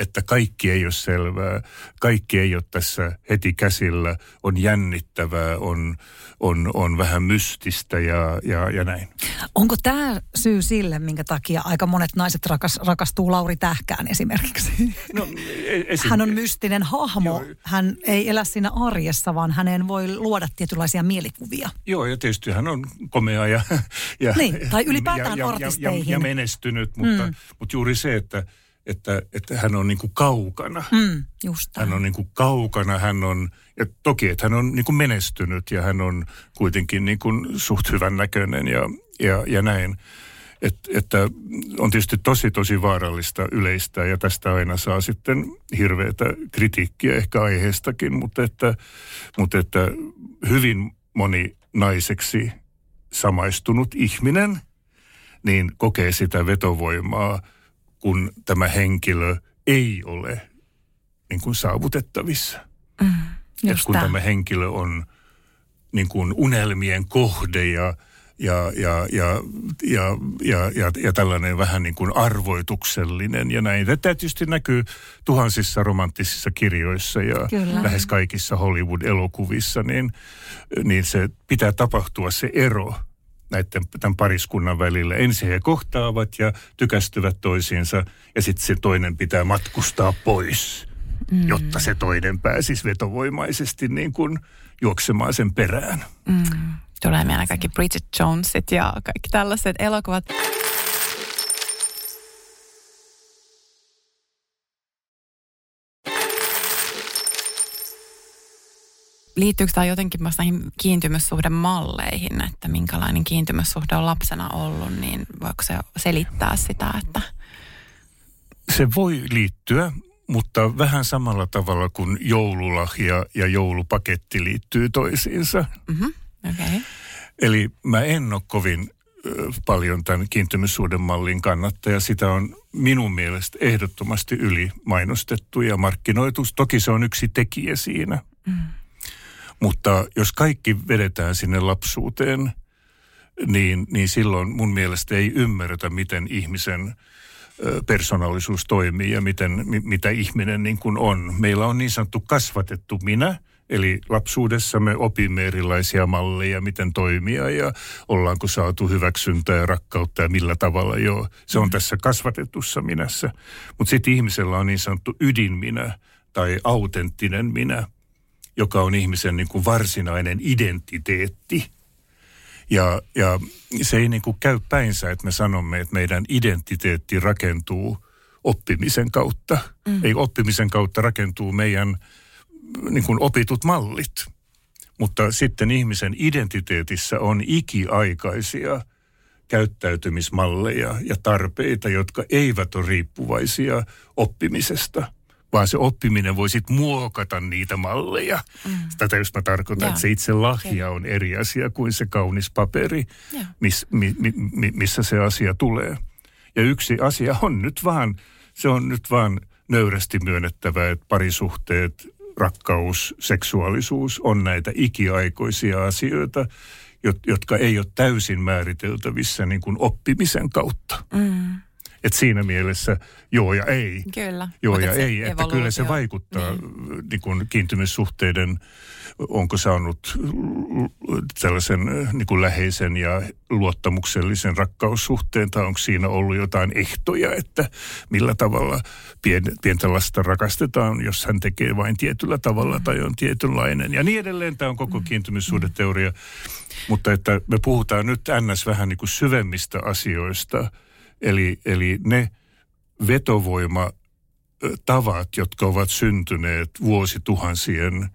että kaikki ei ole selvää, kaikki ei ole tässä heti käsillä, on jännittävää, on, on, on vähän mystistä ja, ja, ja näin. Onko tämä syy sille, minkä takia aika monet naiset rakas, rakastuu Lauri Tähkään esimerkiksi? No, e, esim... Hän on mystinen hahmo. Joo. Hän ei elä siinä arjessa, vaan häneen voi luoda tietynlaisia mielikuvia. Joo, ja tietysti hän on komea ja... ja niin, tai ylipäätään ja, artisteihin. Ja, ja, ja menestynyt, mutta, mm. mutta juuri se, että että, että hän on niin kuin kaukana. Mm, just hän on niin kuin kaukana, hän on, ja toki että hän on niin kuin menestynyt ja hän on kuitenkin niin kuin suht hyvän näköinen ja, ja, ja näin. Et, että on tietysti tosi tosi vaarallista yleistä ja tästä aina saa sitten hirveätä kritiikkiä ehkä aiheestakin, mutta että, mutta että hyvin moni naiseksi samaistunut ihminen niin kokee sitä vetovoimaa – kun tämä henkilö ei ole niin kuin saavutettavissa. Mm, että kun tämä henkilö on niin kuin unelmien kohde ja, ja, ja, ja, ja, ja, ja, ja tällainen vähän niin kuin arvoituksellinen ja näin. Tämä tietysti näkyy tuhansissa romanttisissa kirjoissa ja Kyllä. lähes kaikissa Hollywood-elokuvissa, niin, niin se pitää tapahtua se ero – näiden tämän pariskunnan välillä. Ensin he kohtaavat ja tykästyvät toisiinsa ja sitten se toinen pitää matkustaa pois, mm. jotta se toinen pääsisi vetovoimaisesti niin kuin juoksemaan sen perään. Mm. Tulee mieleen kaikki Bridget Jonesit ja kaikki tällaiset elokuvat. Liittyykö tämä jotenkin myös näihin kiintymyssuhdemalleihin, että minkälainen kiintymyssuhde on lapsena ollut, niin voiko se selittää sitä, että... Se voi liittyä, mutta vähän samalla tavalla kuin joululahja ja joulupaketti liittyy toisiinsa. Mm-hmm. Okay. Eli mä en ole kovin paljon tämän kiintymyssuhdemallin kannattaja. Sitä on minun mielestä ehdottomasti yli mainostettu ja markkinoitu. Toki se on yksi tekijä siinä. Mm. Mutta jos kaikki vedetään sinne lapsuuteen, niin, niin silloin mun mielestä ei ymmärretä, miten ihmisen persoonallisuus toimii ja miten, mitä ihminen niin kuin on. Meillä on niin sanottu kasvatettu minä, eli lapsuudessa me opimme erilaisia malleja, miten toimia ja ollaanko saatu hyväksyntää ja rakkautta ja millä tavalla joo. Se on tässä kasvatetussa minässä. Mutta sitten ihmisellä on niin sanottu ydinminä tai autenttinen minä – joka on ihmisen niin kuin varsinainen identiteetti. Ja, ja se ei niin kuin käy päinsä, että me sanomme, että meidän identiteetti rakentuu oppimisen kautta. Mm. Ei oppimisen kautta rakentuu meidän niin kuin opitut mallit. Mutta sitten ihmisen identiteetissä on ikiaikaisia käyttäytymismalleja ja tarpeita, jotka eivät ole riippuvaisia oppimisesta – vaan se oppiminen voi sitten muokata niitä malleja. Mm. Tätä jos mä tarkoitan, ja. että se itse lahja on eri asia kuin se kaunis paperi, miss, mi, mi, mi, missä se asia tulee. Ja yksi asia on nyt vaan, se on nyt vaan nöyrästi myönnettävä, että parisuhteet, rakkaus, seksuaalisuus on näitä ikiaikoisia asioita, jotka ei ole täysin määriteltävissä niin kuin oppimisen kautta. Mm. Että siinä mielessä joo ja ei. Kyllä. Joo Mut ja et se ei, että kyllä se vaikuttaa Niin. niin kuin kiintymyssuhteiden, onko saanut tällaisen niin kuin läheisen ja luottamuksellisen rakkaussuhteen, tai onko siinä ollut jotain ehtoja, että millä tavalla pien, pientä lasta rakastetaan, jos hän tekee vain tietyllä tavalla tai on tietynlainen. Ja niin edelleen, tämä on koko kiintymyssuhdeteoria. Mutta että me puhutaan nyt ns. vähän niin kuin syvemmistä asioista, eli, eli ne vetovoima ö, tavat, jotka ovat syntyneet vuosituhansien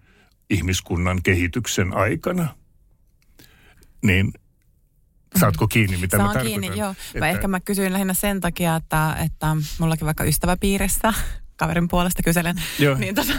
ihmiskunnan kehityksen aikana, niin saatko kiinni, mitä mä Saan tarkoitan? kiinni, joo. Että- Mä ehkä mä kysyin lähinnä sen takia, että, että mullakin vaikka ystäväpiirissä, kaverin puolesta kyselen, Joo. niin tota,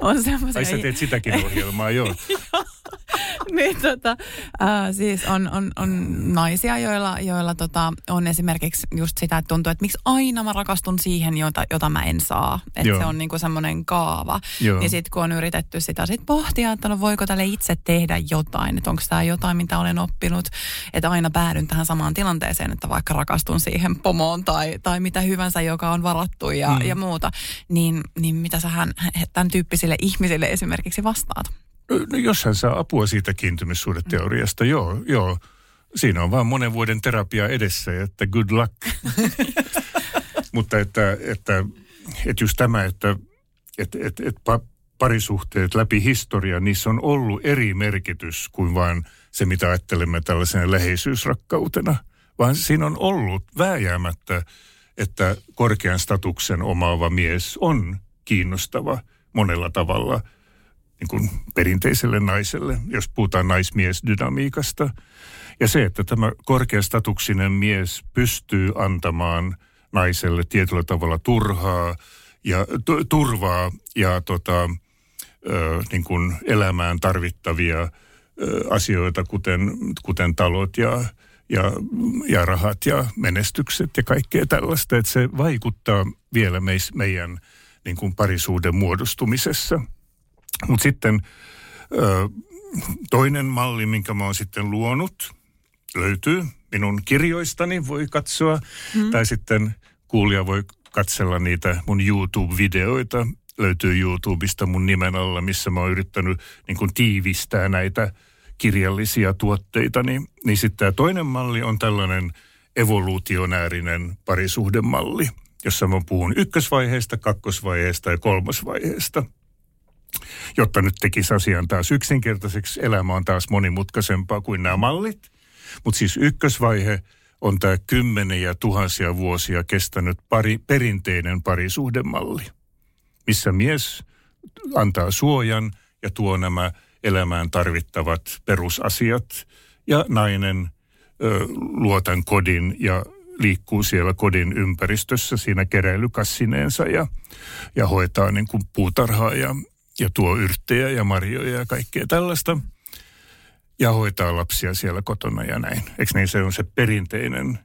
on semmoisia... Ai sä teet sitäkin ohjelmaa, joo. niin tota, ää, siis on, on, on naisia, joilla, joilla tota, on esimerkiksi just sitä, että tuntuu, että miksi aina mä rakastun siihen, jota, jota mä en saa. Että se on niinku semmoinen kaava. Joo. Niin sitten kun on yritetty sitä sit pohtia, että no voiko tälle itse tehdä jotain, että onko tämä jotain, mitä olen oppinut, että aina päädyn tähän samaan tilanteeseen, että vaikka rakastun siihen pomoon tai, tai mitä hyvänsä, joka on varattu ja, mm. Ja muuta, niin, niin mitä sä hän, tämän tyyppisille ihmisille esimerkiksi vastaat? No, jos hän saa apua siitä kiintymyssuhdeteoriasta, joo, joo. Siinä on vaan monen vuoden terapia edessä, että good luck. Mutta että, että, että just tämä, että, että, että, että pa- parisuhteet läpi historia, niissä on ollut eri merkitys kuin vain se, mitä ajattelemme tällaisena läheisyysrakkautena. Vaan siinä on ollut vääjäämättä, että korkean statuksen omaava mies on kiinnostava monella tavalla – niin kuin perinteiselle naiselle, jos puhutaan naismiesdynamiikasta. Ja se, että tämä korkeastatuksinen mies pystyy antamaan naiselle tietyllä tavalla turhaa ja tu- turvaa ja tota, ö, niin kuin elämään tarvittavia ö, asioita, kuten, kuten talot ja, ja, ja rahat ja menestykset ja kaikkea tällaista, että se vaikuttaa vielä meis, meidän niin kuin parisuuden muodostumisessa. Mutta sitten ö, toinen malli, minkä mä oon sitten luonut, löytyy minun kirjoistani, voi katsoa. Mm. Tai sitten kuulija voi katsella niitä mun YouTube-videoita. Löytyy YouTubesta mun nimen alla, missä mä oon yrittänyt niin kuin tiivistää näitä kirjallisia tuotteita. Niin, niin sitten tämä toinen malli on tällainen evoluutionäärinen parisuhdemalli, jossa mä puhun ykkösvaiheesta, kakkosvaiheesta ja kolmosvaiheesta jotta nyt tekisi asian taas yksinkertaiseksi. Elämä on taas monimutkaisempaa kuin nämä mallit. Mutta siis ykkösvaihe on tämä kymmeniä tuhansia vuosia kestänyt pari, perinteinen parisuhdemalli, missä mies antaa suojan ja tuo nämä elämään tarvittavat perusasiat ja nainen ö, luo tämän kodin ja liikkuu siellä kodin ympäristössä siinä keräilykassineensa ja, ja hoitaa niin kuin puutarhaa ja, ja tuo yrttejä ja marjoja ja kaikkea tällaista. Ja hoitaa lapsia siellä kotona ja näin. Eikö niin se on se perinteinen,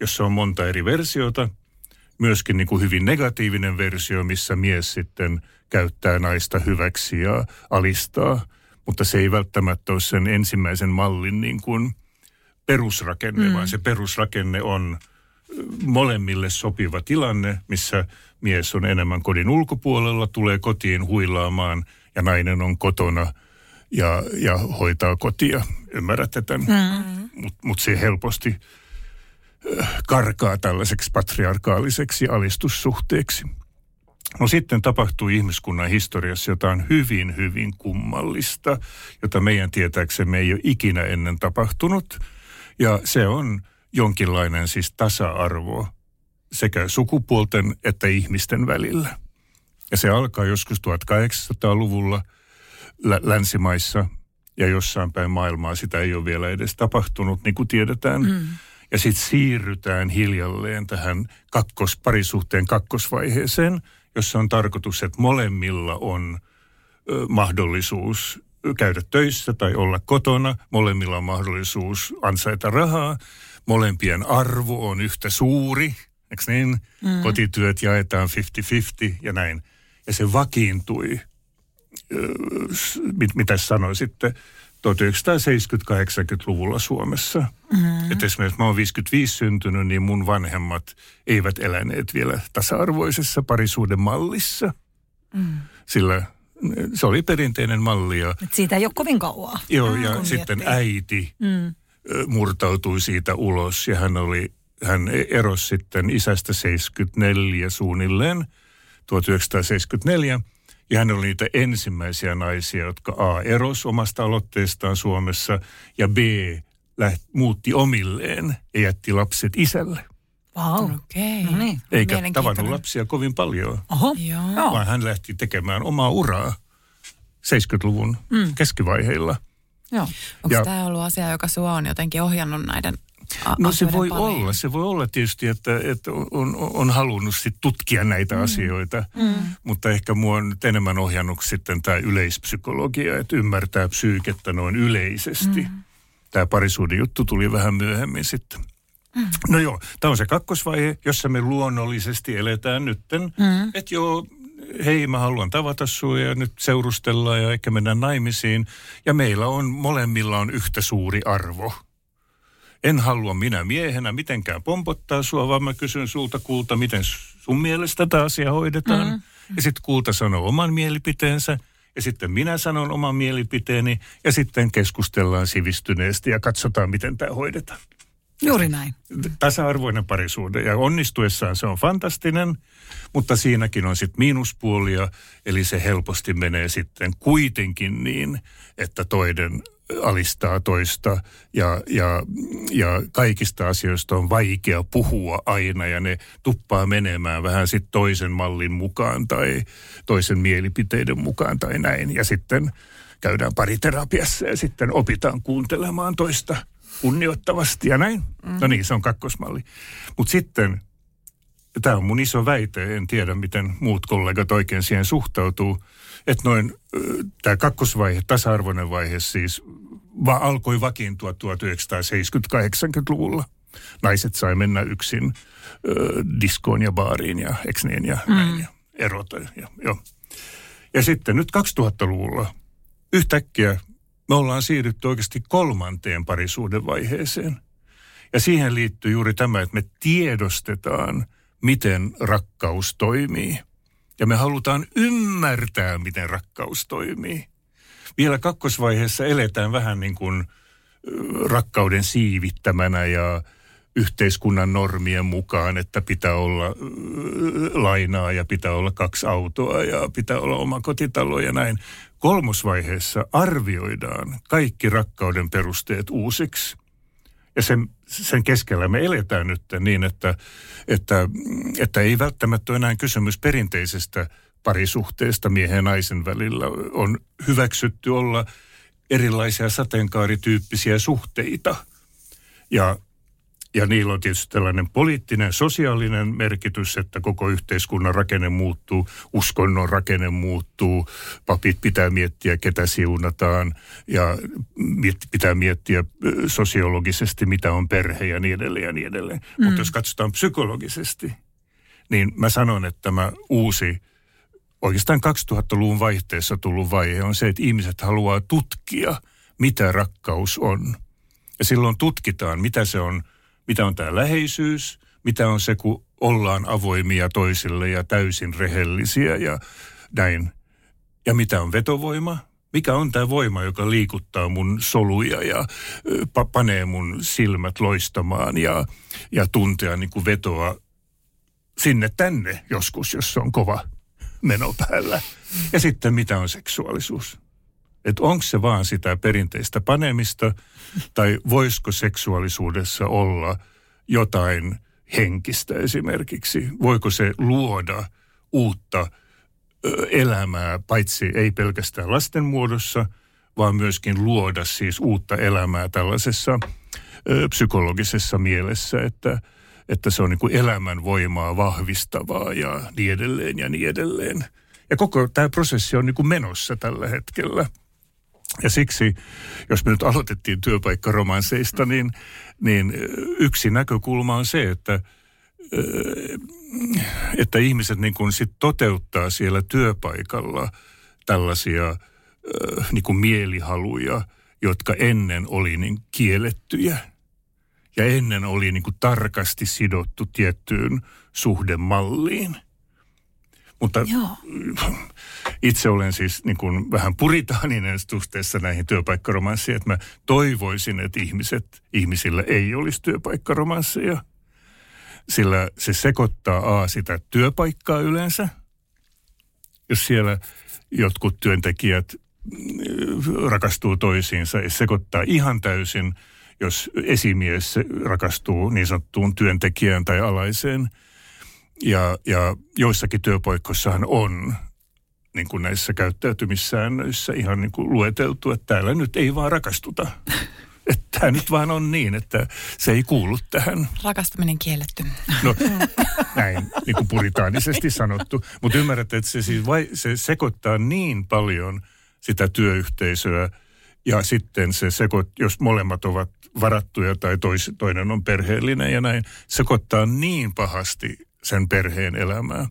jossa on monta eri versiota. Myöskin niin kuin hyvin negatiivinen versio, missä mies sitten käyttää naista hyväksi ja alistaa. Mutta se ei välttämättä ole sen ensimmäisen mallin niin kuin perusrakenne, mm. vaan se perusrakenne on molemmille sopiva tilanne, missä mies on enemmän kodin ulkopuolella, tulee kotiin huilaamaan ja nainen on kotona ja, ja hoitaa kotia. Ymmärrätte tämän? Mm. Mutta mut se helposti karkaa tällaiseksi patriarkaaliseksi alistussuhteeksi. No sitten tapahtui ihmiskunnan historiassa jotain hyvin, hyvin kummallista, jota meidän tietääksemme ei ole ikinä ennen tapahtunut. Ja se on jonkinlainen siis tasa-arvo sekä sukupuolten että ihmisten välillä. Ja se alkaa joskus 1800-luvulla lä- länsimaissa ja jossain päin maailmaa sitä ei ole vielä edes tapahtunut, niin kuin tiedetään. Mm. Ja sitten siirrytään hiljalleen tähän kakkos, parisuhteen kakkosvaiheeseen, jossa on tarkoitus, että molemmilla on ö, mahdollisuus käydä töissä tai olla kotona. Molemmilla on mahdollisuus ansaita rahaa. Molempien arvo on yhtä suuri, eikö niin? Mm. Kotityöt jaetaan 50-50 ja näin. Ja se vakiintui, ö, s- mit, mitä sanoisitte, 1970-80-luvulla Suomessa. Mm-hmm. Että esimerkiksi mä oon 55 syntynyt, niin mun vanhemmat eivät eläneet vielä tasa-arvoisessa parisuuden mallissa. Mm. Sillä se oli perinteinen malli. Ja, Et siitä ei ole kovin kauaa. Joo, ja mm, sitten miettii. äiti mm. murtautui siitä ulos ja hän oli, hän erosi sitten isästä 74 suunnilleen, 1974. Ja hän oli niitä ensimmäisiä naisia, jotka A. eros omasta aloitteestaan Suomessa ja B. Läht, muutti omilleen ja jätti lapset isälle. Wow. Okei. Okay. No niin. Eikä tavannut lapsia kovin paljon. Oho. Joo. Vaan hän lähti tekemään omaa uraa 70-luvun mm. keskivaiheilla. Joo. Onko tämä ollut asia, joka sinua on jotenkin ohjannut näiden No se voi paljon. olla. Se voi olla tietysti, että, että on, on halunnut sit tutkia näitä mm. asioita, mm. mutta ehkä mua on nyt enemmän ohjannut sitten tämä yleispsykologia, että ymmärtää psyykettä noin yleisesti. Mm. Tämä parisuuden juttu tuli vähän myöhemmin sitten. Mm. No joo, tämä on se kakkosvaihe, jossa me luonnollisesti eletään nytten. Mm. Että joo, hei mä haluan tavata sinua ja nyt seurustellaan ja ehkä mennään naimisiin. Ja meillä on, molemmilla on yhtä suuri arvo. En halua minä miehenä mitenkään pompottaa sua, vaan mä kysyn sulta kulta, miten sun mielestä tämä asia hoidetaan. Mm. Ja sitten kulta sanoo oman mielipiteensä ja sitten minä sanon oman mielipiteeni ja sitten keskustellaan sivistyneesti ja katsotaan, miten tämä hoidetaan. Juuri näin. Tasa-arvoinen parisuhde ja onnistuessaan se on fantastinen, mutta siinäkin on sitten miinuspuolia, eli se helposti menee sitten kuitenkin niin, että toinen alistaa toista ja, ja, ja kaikista asioista on vaikea puhua aina ja ne tuppaa menemään vähän sitten toisen mallin mukaan tai toisen mielipiteiden mukaan tai näin. Ja sitten käydään pariterapiassa ja sitten opitaan kuuntelemaan toista kunnioittavasti ja näin. Mm. No niin, se on kakkosmalli. Mutta sitten, tämä on mun iso väite, en tiedä miten muut kollegat oikein siihen suhtautuu, että noin tämä kakkosvaihe, tasa-arvoinen vaihe siis, va, alkoi vakiintua 1970-80-luvulla. Naiset sai mennä yksin ö, diskoon ja baariin ja eks niin ja mm. näin ja erota. Ja, jo. ja sitten nyt 2000-luvulla yhtäkkiä me ollaan siirrytty oikeasti kolmanteen parisuuden vaiheeseen. Ja siihen liittyy juuri tämä, että me tiedostetaan, miten rakkaus toimii. Ja me halutaan ymmärtää, miten rakkaus toimii. Vielä kakkosvaiheessa eletään vähän niin kuin rakkauden siivittämänä ja yhteiskunnan normien mukaan, että pitää olla lainaa ja pitää olla kaksi autoa ja pitää olla oma kotitalo ja näin. Kolmosvaiheessa arvioidaan kaikki rakkauden perusteet uusiksi. Ja sen, sen keskellä me eletään nyt niin, että, että, että ei välttämättä enää kysymys perinteisestä parisuhteesta miehen ja naisen välillä. On hyväksytty olla erilaisia sateenkaarityyppisiä suhteita. Ja ja niillä on tietysti tällainen poliittinen, sosiaalinen merkitys, että koko yhteiskunnan rakenne muuttuu, uskonnon rakenne muuttuu, papit pitää miettiä, ketä siunataan ja pitää miettiä sosiologisesti, mitä on perhe ja niin edelleen ja niin edelleen. Mm. Mutta jos katsotaan psykologisesti, niin mä sanon, että tämä uusi, oikeastaan 2000-luvun vaihteessa tullut vaihe on se, että ihmiset haluaa tutkia, mitä rakkaus on. Ja silloin tutkitaan, mitä se on – mitä on tämä läheisyys, mitä on se, kun ollaan avoimia toisille ja täysin rehellisiä ja näin. Ja mitä on vetovoima, mikä on tämä voima, joka liikuttaa mun soluja ja pa- panee mun silmät loistamaan ja, ja tuntea niin kuin vetoa sinne tänne joskus, jos se on kova meno päällä. Ja sitten mitä on seksuaalisuus? Että onko se vaan sitä perinteistä panemista, tai voisiko seksuaalisuudessa olla jotain henkistä esimerkiksi? Voiko se luoda uutta elämää, paitsi ei pelkästään lasten muodossa, vaan myöskin luoda siis uutta elämää tällaisessa psykologisessa mielessä, että, että se on niin kuin elämän voimaa vahvistavaa ja niin edelleen ja niin edelleen. Ja koko tämä prosessi on niin menossa tällä hetkellä. Ja siksi, jos me nyt aloitettiin työpaikkaromanseista, niin, niin yksi näkökulma on se, että, että ihmiset niin kuin sit toteuttaa siellä työpaikalla tällaisia niin kuin mielihaluja jotka ennen oli niin kiellettyjä ja ennen oli niin kuin tarkasti sidottu tiettyyn suhdemalliin. Mutta Joo. itse olen siis niin kuin vähän puritaaninen suhteessa näihin työpaikkaromansseihin, että mä toivoisin, että ihmiset, ihmisillä ei olisi työpaikkaromansseja, sillä se sekoittaa A sitä työpaikkaa yleensä, jos siellä jotkut työntekijät mm, rakastuu toisiinsa, ja sekoittaa ihan täysin, jos esimies rakastuu niin sanottuun työntekijään tai alaiseen. Ja, ja joissakin työpaikoissahan on niin kuin näissä käyttäytymissäännöissä ihan niin kuin lueteltu, että täällä nyt ei vaan rakastuta. Että tämä nyt vaan on niin, että se ei kuulu tähän. Rakastaminen kielletty. No näin, niin kuin puritaanisesti sanottu. Mutta ymmärrät, että se, siis vai, se sekoittaa niin paljon sitä työyhteisöä ja sitten se sekoit, jos molemmat ovat varattuja tai tois, toinen on perheellinen ja näin, sekoittaa niin pahasti sen perheen elämää.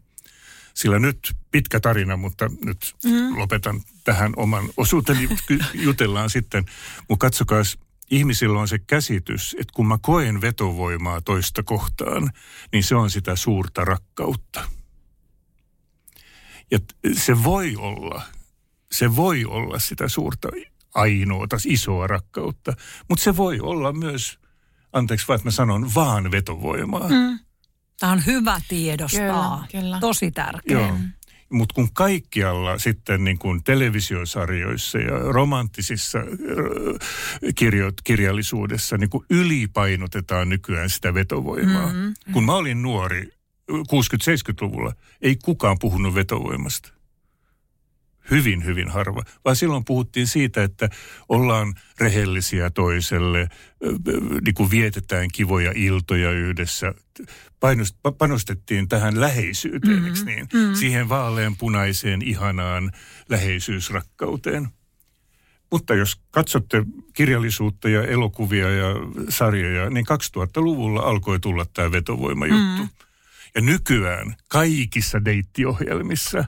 Sillä nyt pitkä tarina, mutta nyt mm. lopetan tähän oman osuuteni, jutellaan sitten. Mutta katsokaa, ihmisillä on se käsitys, että kun mä koen vetovoimaa toista kohtaan, niin se on sitä suurta rakkautta. Ja se voi olla, se voi olla sitä suurta ainoata, isoa rakkautta, mutta se voi olla myös, anteeksi vaan, että mä sanon, vaan vetovoimaa. Mm. Tämä on hyvä tiedostaa. Kyllä, kyllä. Tosi tärkeä. Joo. Mutta kun kaikkialla sitten niin kuin televisiosarjoissa ja romanttisissa äh, kirjo, kirjallisuudessa niin kuin ylipainotetaan nykyään sitä vetovoimaa. Mm-hmm. Kun mä olin nuori 60-70-luvulla, ei kukaan puhunut vetovoimasta. Hyvin, hyvin harva. Vaan silloin puhuttiin siitä, että ollaan rehellisiä toiselle, niin kuin vietetään kivoja iltoja yhdessä. Painost, panostettiin tähän läheisyyteen, mm-hmm. eikö niin? Mm-hmm. Siihen vaaleanpunaiseen, ihanaan läheisyysrakkauteen. Mutta jos katsotte kirjallisuutta ja elokuvia ja sarjoja, niin 2000-luvulla alkoi tulla tämä vetovoimajuttu. Mm. Ja nykyään kaikissa deittiohjelmissa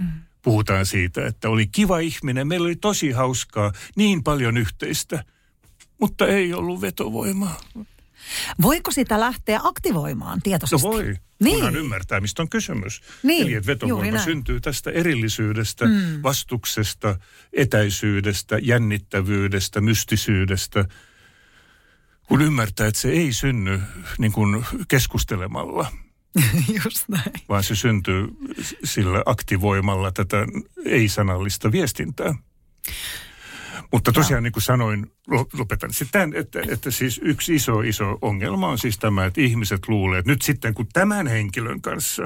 mm. Puhutaan siitä, että oli kiva ihminen, meillä oli tosi hauskaa, niin paljon yhteistä, mutta ei ollut vetovoimaa. Voiko sitä lähteä aktivoimaan tietoisesti? No voi, niin. kunhan ymmärtää, mistä on kysymys. Niin, Eli että vetovoima syntyy tästä erillisyydestä, mm. vastuksesta, etäisyydestä, jännittävyydestä, mystisyydestä. Kun ymmärtää, että se ei synny niin kuin keskustelemalla, Just näin. vaan se syntyy sillä aktivoimalla tätä ei-sanallista viestintää. Mutta tosiaan niin kuin sanoin, lo- lopetan sitten, että, että siis yksi iso iso ongelma on siis tämä, että ihmiset luulee, että nyt sitten kun tämän henkilön kanssa,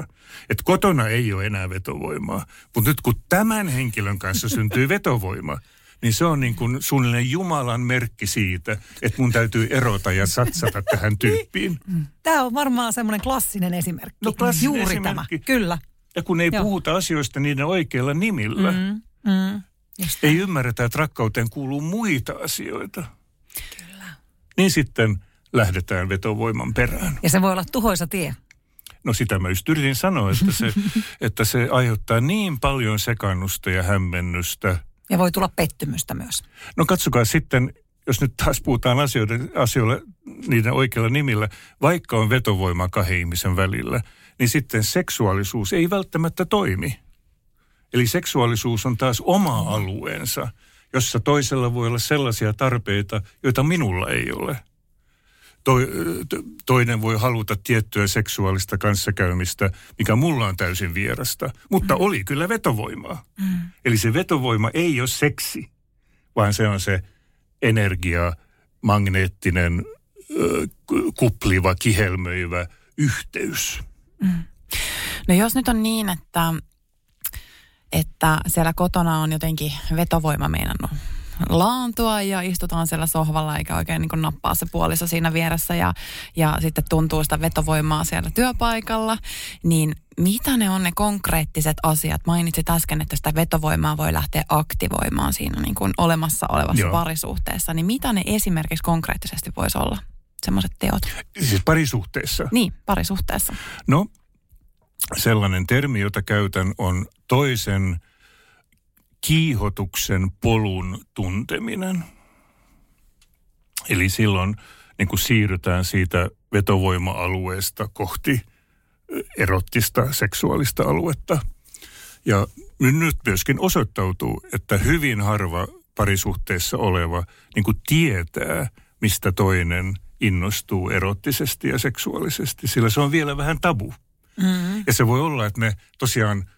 että kotona ei ole enää vetovoimaa, mutta nyt kun tämän henkilön kanssa syntyy vetovoima, niin se on niin kuin suunnilleen Jumalan merkki siitä, että mun täytyy erota ja satsata tähän tyyppiin. Tämä on varmaan semmoinen klassinen esimerkki. No, klassinen Juuri esimerkki. tämä, kyllä. Ja kun ei Joo. puhuta asioista niiden oikeilla nimillä, Mm, mm. Ei ymmärretä, että rakkauteen kuuluu muita asioita. Kyllä. Niin sitten lähdetään vetovoiman perään. Ja se voi olla tuhoisa tie. No sitä mä just yritin sanoa, että se, että se aiheuttaa niin paljon sekannusta ja hämmennystä. Ja voi tulla pettymystä myös. No katsokaa sitten, jos nyt taas puhutaan asioiden, asioilla niiden oikeilla nimillä, vaikka on vetovoima kahden ihmisen välillä, niin sitten seksuaalisuus ei välttämättä toimi. Eli seksuaalisuus on taas oma alueensa, jossa toisella voi olla sellaisia tarpeita, joita minulla ei ole. To- toinen voi haluta tiettyä seksuaalista kanssakäymistä, mikä mulla on täysin vierasta, mutta oli kyllä vetovoimaa. Eli se vetovoima ei ole seksi, vaan se on se energia, magneettinen, kupliva, kihelmöivä yhteys. No jos nyt on niin, että, että siellä kotona on jotenkin vetovoima meinannut laantua ja istutaan siellä sohvalla eikä oikein niin nappaa se puoliso siinä vieressä ja, ja sitten tuntuu sitä vetovoimaa siellä työpaikalla, niin mitä ne on ne konkreettiset asiat? Mainitsit äsken, että sitä vetovoimaa voi lähteä aktivoimaan siinä niin kuin olemassa olevassa Joo. parisuhteessa, niin mitä ne esimerkiksi konkreettisesti voisi olla? Semmoiset teot. Siis parisuhteessa. Niin, parisuhteessa. No, sellainen termi, jota käytän, on toisen kiihotuksen polun tunteminen. Eli silloin niin kuin siirrytään siitä vetovoima-alueesta kohti erottista seksuaalista aluetta. Ja nyt myöskin osoittautuu, että hyvin harva parisuhteessa oleva niin kuin tietää, mistä toinen innostuu erottisesti ja seksuaalisesti, sillä se on vielä vähän tabu. Mm. Ja se voi olla, että me tosiaan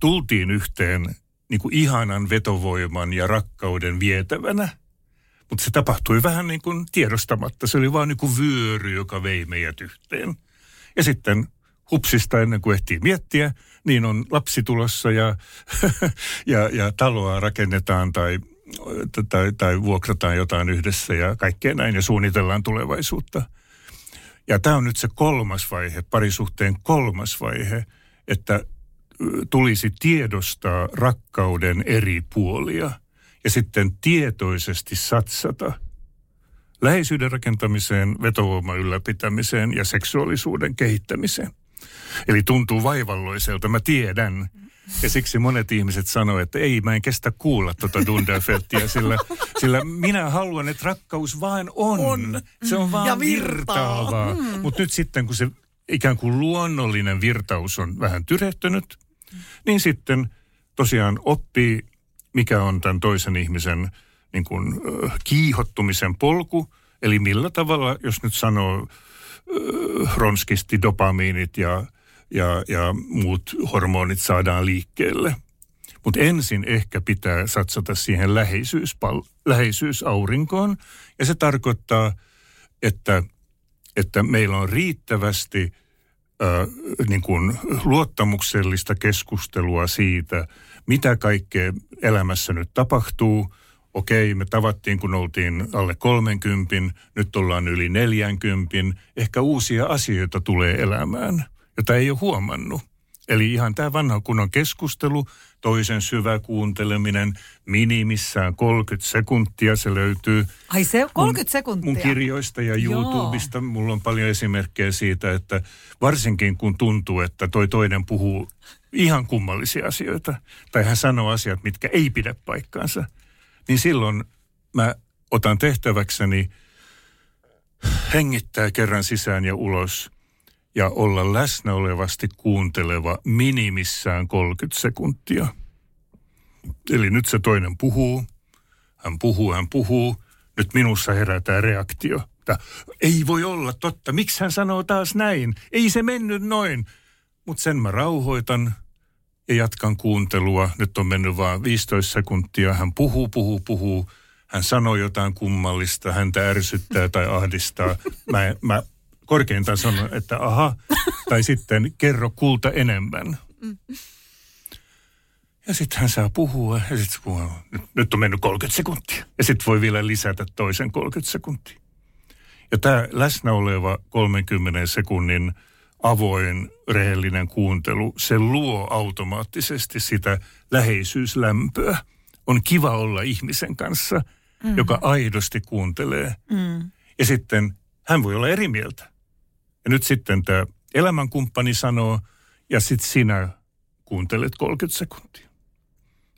tultiin yhteen niin kuin ihanan vetovoiman ja rakkauden vietävänä, mutta se tapahtui vähän niin kuin tiedostamatta. Se oli vaan niin kuin vyöry, joka vei meidät yhteen. Ja sitten hupsista ennen kuin ehtii miettiä, niin on lapsi tulossa ja, ja, ja taloa rakennetaan tai, tai, tai vuokrataan jotain yhdessä ja kaikkea näin ja suunnitellaan tulevaisuutta. Ja tämä on nyt se kolmas vaihe, parisuhteen kolmas vaihe, että tulisi tiedostaa rakkauden eri puolia ja sitten tietoisesti satsata läheisyyden rakentamiseen, vetovoiman ylläpitämiseen ja seksuaalisuuden kehittämiseen. Eli tuntuu vaivalloiselta, mä tiedän. Ja siksi monet ihmiset sanoo, että ei, mä en kestä kuulla tuota Dunderfeltia, sillä, sillä minä haluan, että rakkaus vain on. on. Se on vaan ja virtaavaa. Mm. Mutta nyt sitten, kun se ikään kuin luonnollinen virtaus on vähän tyrehtynyt, niin sitten tosiaan oppii, mikä on tämän toisen ihmisen niin kuin, kiihottumisen polku. Eli millä tavalla, jos nyt sanoo ronskisti dopamiinit ja, ja, ja muut hormonit saadaan liikkeelle. Mutta ensin ehkä pitää satsata siihen läheisyyspal- läheisyysaurinkoon. Ja se tarkoittaa, että, että meillä on riittävästi äh, niin kuin luottamuksellista keskustelua siitä, mitä kaikkea elämässä nyt tapahtuu. Okei, me tavattiin, kun oltiin alle 30, nyt ollaan yli 40. Ehkä uusia asioita tulee elämään, jota ei ole huomannut. Eli ihan tämä vanha kunnon keskustelu, toisen syvä kuunteleminen, minimissään 30 sekuntia se löytyy. Ai se 30 mun, sekuntia? Mun kirjoista ja YouTubesta Joo. mulla on paljon esimerkkejä siitä, että varsinkin kun tuntuu, että toi toinen puhuu ihan kummallisia asioita, tai hän sanoo asiat, mitkä ei pidä paikkaansa, niin silloin mä otan tehtäväkseni hengittää kerran sisään ja ulos – ja olla läsnä olevasti kuunteleva minimissään 30 sekuntia. Eli nyt se toinen puhuu, hän puhuu, hän puhuu, nyt minussa herätään reaktio. Tää, ei voi olla totta, miksi hän sanoo taas näin? Ei se mennyt noin. Mutta sen mä rauhoitan ja jatkan kuuntelua. Nyt on mennyt vain 15 sekuntia. Hän puhuu, puhuu, puhuu. Hän sanoo jotain kummallista, häntä ärsyttää tai ahdistaa. Mä, mä korkeintaan sanoa, että aha, tai sitten kerro kulta enemmän. Ja sitten hän saa puhua, ja sitten puhuu, nyt, nyt on mennyt 30 sekuntia. Ja sitten voi vielä lisätä toisen 30 sekuntia. Ja tämä läsnä oleva 30 sekunnin avoin, rehellinen kuuntelu, se luo automaattisesti sitä läheisyyslämpöä. On kiva olla ihmisen kanssa, mm. joka aidosti kuuntelee. Mm. Ja sitten hän voi olla eri mieltä. Ja nyt sitten tämä elämänkumppani sanoo, ja sitten sinä kuuntelet 30 sekuntia.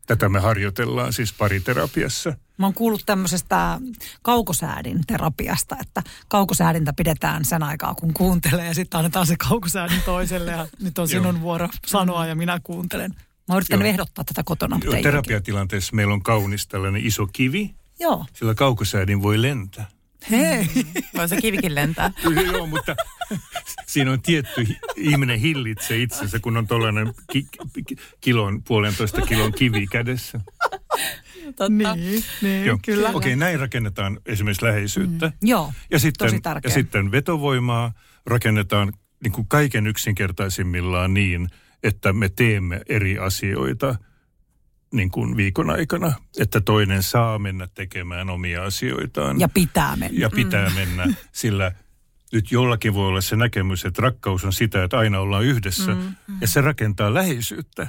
Tätä me harjoitellaan siis pariterapiassa. Mä oon kuullut tämmöisestä kaukosäädin terapiasta, että kaukosäädintä pidetään sen aikaa, kun kuuntelee ja sitten annetaan se kaukosäädin toiselle ja nyt on sinun vuoro sanoa ja minä kuuntelen. Mä oon yrittänyt ehdottaa tätä kotona. Joo, terapiatilanteessa meillä on kaunis tällainen iso kivi. Joo. Sillä kaukosäädin voi lentää. Hei. Voi se kivikin lentää. Joo, mutta siinä on tietty, ihminen hillitsee itsensä, kun on tuollainen ki, ki, kilon, puolentoista kilon kivi kädessä. Totta. Niin, niin Joo. kyllä. Okei, okay, näin rakennetaan esimerkiksi läheisyyttä. Mm. Joo, ja sitten, tosi tärkeä. Ja sitten vetovoimaa rakennetaan niin kuin kaiken yksinkertaisimmillaan niin, että me teemme eri asioita – niin kuin viikon aikana, että toinen saa mennä tekemään omia asioitaan. Ja pitää mennä. Ja pitää mm. mennä, sillä nyt jollakin voi olla se näkemys, että rakkaus on sitä, että aina ollaan yhdessä. Mm. Mm. Ja se rakentaa läheisyyttä.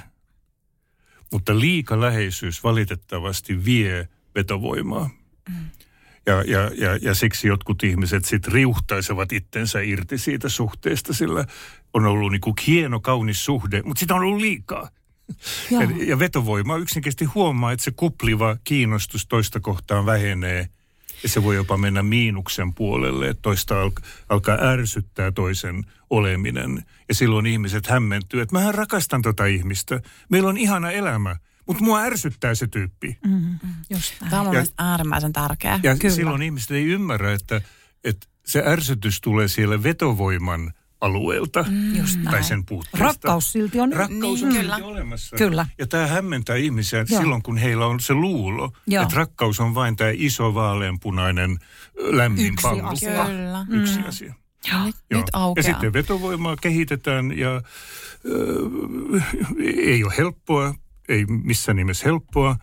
Mutta liika läheisyys valitettavasti vie vetovoimaa. Mm. Ja, ja, ja, ja siksi jotkut ihmiset sitten riuhtaisevat itsensä irti siitä suhteesta, sillä on ollut niin kuin hieno, kaunis suhde, mutta sitä on ollut liikaa. Ja, ja vetovoima yksinkertaisesti huomaa, että se kupliva kiinnostus toista kohtaan vähenee. Ja se voi jopa mennä miinuksen puolelle, että toista al- alkaa ärsyttää toisen oleminen. Ja silloin ihmiset hämmentyy, että mähän rakastan tota ihmistä. Meillä on ihana elämä, mutta mua ärsyttää se tyyppi. Mm, just näin. Tämä on Ja- äärimmäisen tärkeä. Ja Kyllä. silloin ihmiset ei ymmärrä, että, että se ärsytys tulee siellä vetovoiman alueelta Just tai sen puutteesta. Rakkaus silti on... Rakkaus Niin, on kyllä. silti olemassa. Kyllä. Ja tämä hämmentää ihmisiä Joo. silloin, kun heillä on se luulo, Joo. että rakkaus on vain tämä iso vaaleanpunainen lämmin Yksi pallo. asia. Kyllä. Yksi asia. Joo. Nyt, Joo. nyt aukeaa. Ja sitten vetovoimaa kehitetään ja ö, ei ole helppoa, ei missään nimessä helppoa,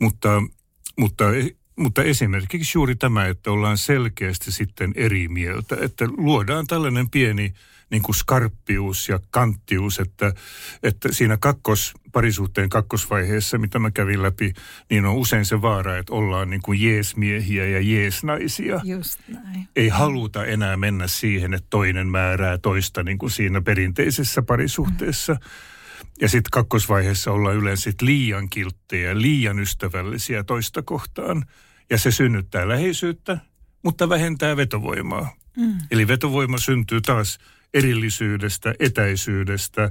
mutta, mutta, mutta esimerkiksi juuri tämä, että ollaan selkeästi sitten eri mieltä, että luodaan tällainen pieni niin kuin skarppius ja kanttius, että, että siinä kakkos, parisuhteen kakkosvaiheessa, mitä mä kävin läpi, niin on usein se vaara, että ollaan niin kuin jeesmiehiä ja jeesnaisia Just näin. ei haluta enää mennä siihen, että toinen määrää toista niin kuin siinä perinteisessä parisuhteessa. Ja sitten kakkosvaiheessa ollaan yleensä sit liian kilttejä, liian ystävällisiä toista kohtaan. Ja se synnyttää läheisyyttä, mutta vähentää vetovoimaa. Mm. Eli vetovoima syntyy taas erillisyydestä, etäisyydestä,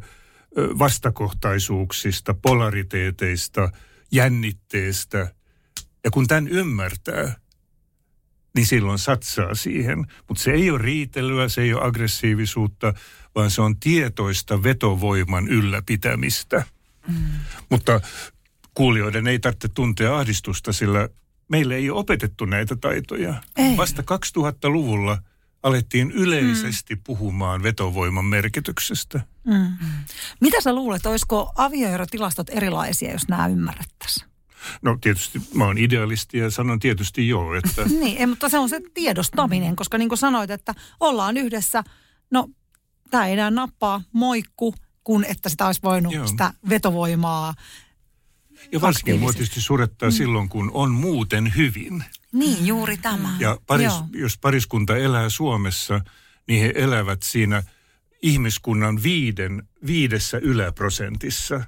vastakohtaisuuksista, polariteeteista, jännitteestä. Ja kun tämän ymmärtää, niin silloin satsaa siihen. Mutta se ei ole riitelyä, se ei ole aggressiivisuutta, vaan se on tietoista vetovoiman ylläpitämistä. Mm. Mutta kuulijoiden ei tarvitse tuntea ahdistusta, sillä meille ei ole opetettu näitä taitoja. Ei. Vasta 2000-luvulla alettiin yleisesti mm. puhumaan vetovoiman merkityksestä. Mitä sä luulet, olisiko avioerotilastot erilaisia, jos nämä ymmärrettäisiin? No tietysti mä oon idealisti ja sanon tietysti joo, että Niin, ei, mutta se on se tiedostaminen, koska niin kuin sanoit, että ollaan yhdessä, no tämä ei enää nappaa, moikku, kun että sitä olisi voinut Joo. sitä vetovoimaa. ja varsinkin mua tietysti surettaa mm. silloin, kun on muuten hyvin. Niin, juuri tämä. Ja paris, Joo. jos pariskunta elää Suomessa, niin he elävät siinä ihmiskunnan viiden, viidessä yläprosentissa,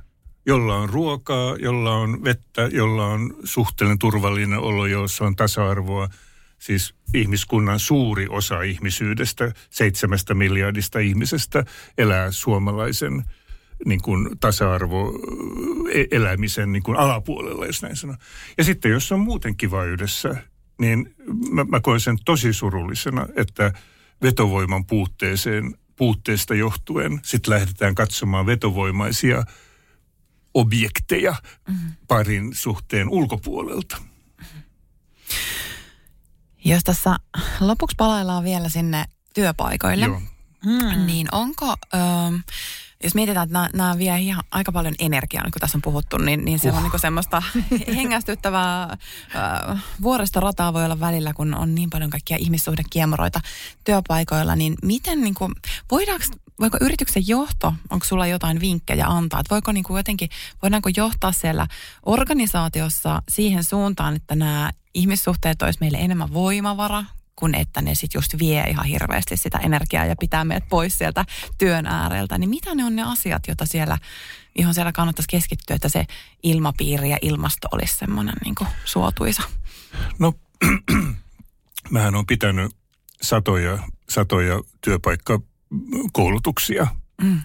jolla on ruokaa, jolla on vettä, jolla on suhteellinen turvallinen olo, jossa on tasa-arvoa. Siis ihmiskunnan suuri osa ihmisyydestä, seitsemästä miljardista ihmisestä, elää suomalaisen niin kuin tasa-arvo e- elämisen niin kuin alapuolella, jos näin sanoo. Ja sitten jos on muuten kiva yhdessä, niin mä, mä koen sen tosi surullisena, että vetovoiman puutteeseen, puutteesta johtuen sitten lähdetään katsomaan vetovoimaisia objekteja parin suhteen ulkopuolelta. Jos tässä lopuksi palaillaan vielä sinne työpaikoille, Joo. mm. niin onko, ähm, jos mietitään, että nämä, nämä vie ihan aika paljon energiaa, nyt kun tässä on puhuttu, niin, niin siellä on niin semmoista hengästyttävää äh, vuoristorataa voi olla välillä, kun on niin paljon kaikkia ihmissuhdekiemuroita työpaikoilla, niin miten niin kuin, voidaanko voiko yrityksen johto, onko sulla jotain vinkkejä antaa, että voiko niin kuin jotenkin, voidaanko johtaa siellä organisaatiossa siihen suuntaan, että nämä ihmissuhteet olisi meille enemmän voimavara, kun että ne sitten just vie ihan hirveästi sitä energiaa ja pitää meidät pois sieltä työn ääreltä. Niin mitä ne on ne asiat, joita siellä, johon siellä kannattaisi keskittyä, että se ilmapiiri ja ilmasto olisi semmoinen niin suotuisa? No, mähän on pitänyt satoja, satoja työpaikkakoulutuksia Mm.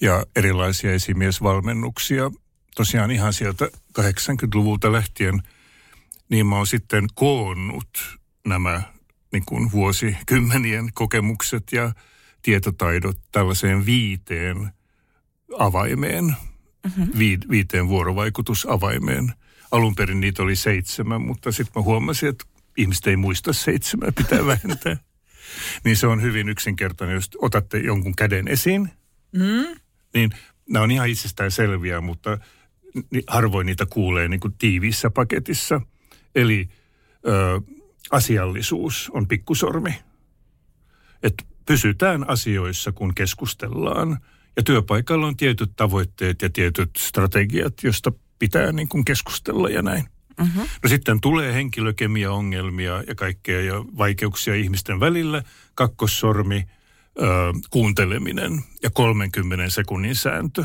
ja erilaisia esimiesvalmennuksia. Tosiaan ihan sieltä 80-luvulta lähtien, niin mä oon sitten koonnut nämä niin kuin vuosikymmenien kokemukset ja tietotaidot tällaiseen viiteen avaimeen, mm-hmm. vi, viiteen vuorovaikutusavaimeen. Alun perin niitä oli seitsemän, mutta sitten mä huomasin, että ihmiset ei muista seitsemää, pitää vähentää. niin se on hyvin yksinkertainen, jos otatte jonkun käden esiin, Mm. niin nämä on ihan itsestään selviä, mutta harvoin niitä kuulee niin kuin tiiviissä paketissa. Eli ö, asiallisuus on pikkusormi. Että pysytään asioissa, kun keskustellaan. Ja työpaikalla on tietyt tavoitteet ja tietyt strategiat, josta pitää niin kuin keskustella ja näin. Mm-hmm. No sitten tulee henkilökemia-ongelmia ja kaikkea ja vaikeuksia ihmisten välillä. Kakkossormi, ö, kuunteleminen ja 30 sekunnin sääntö.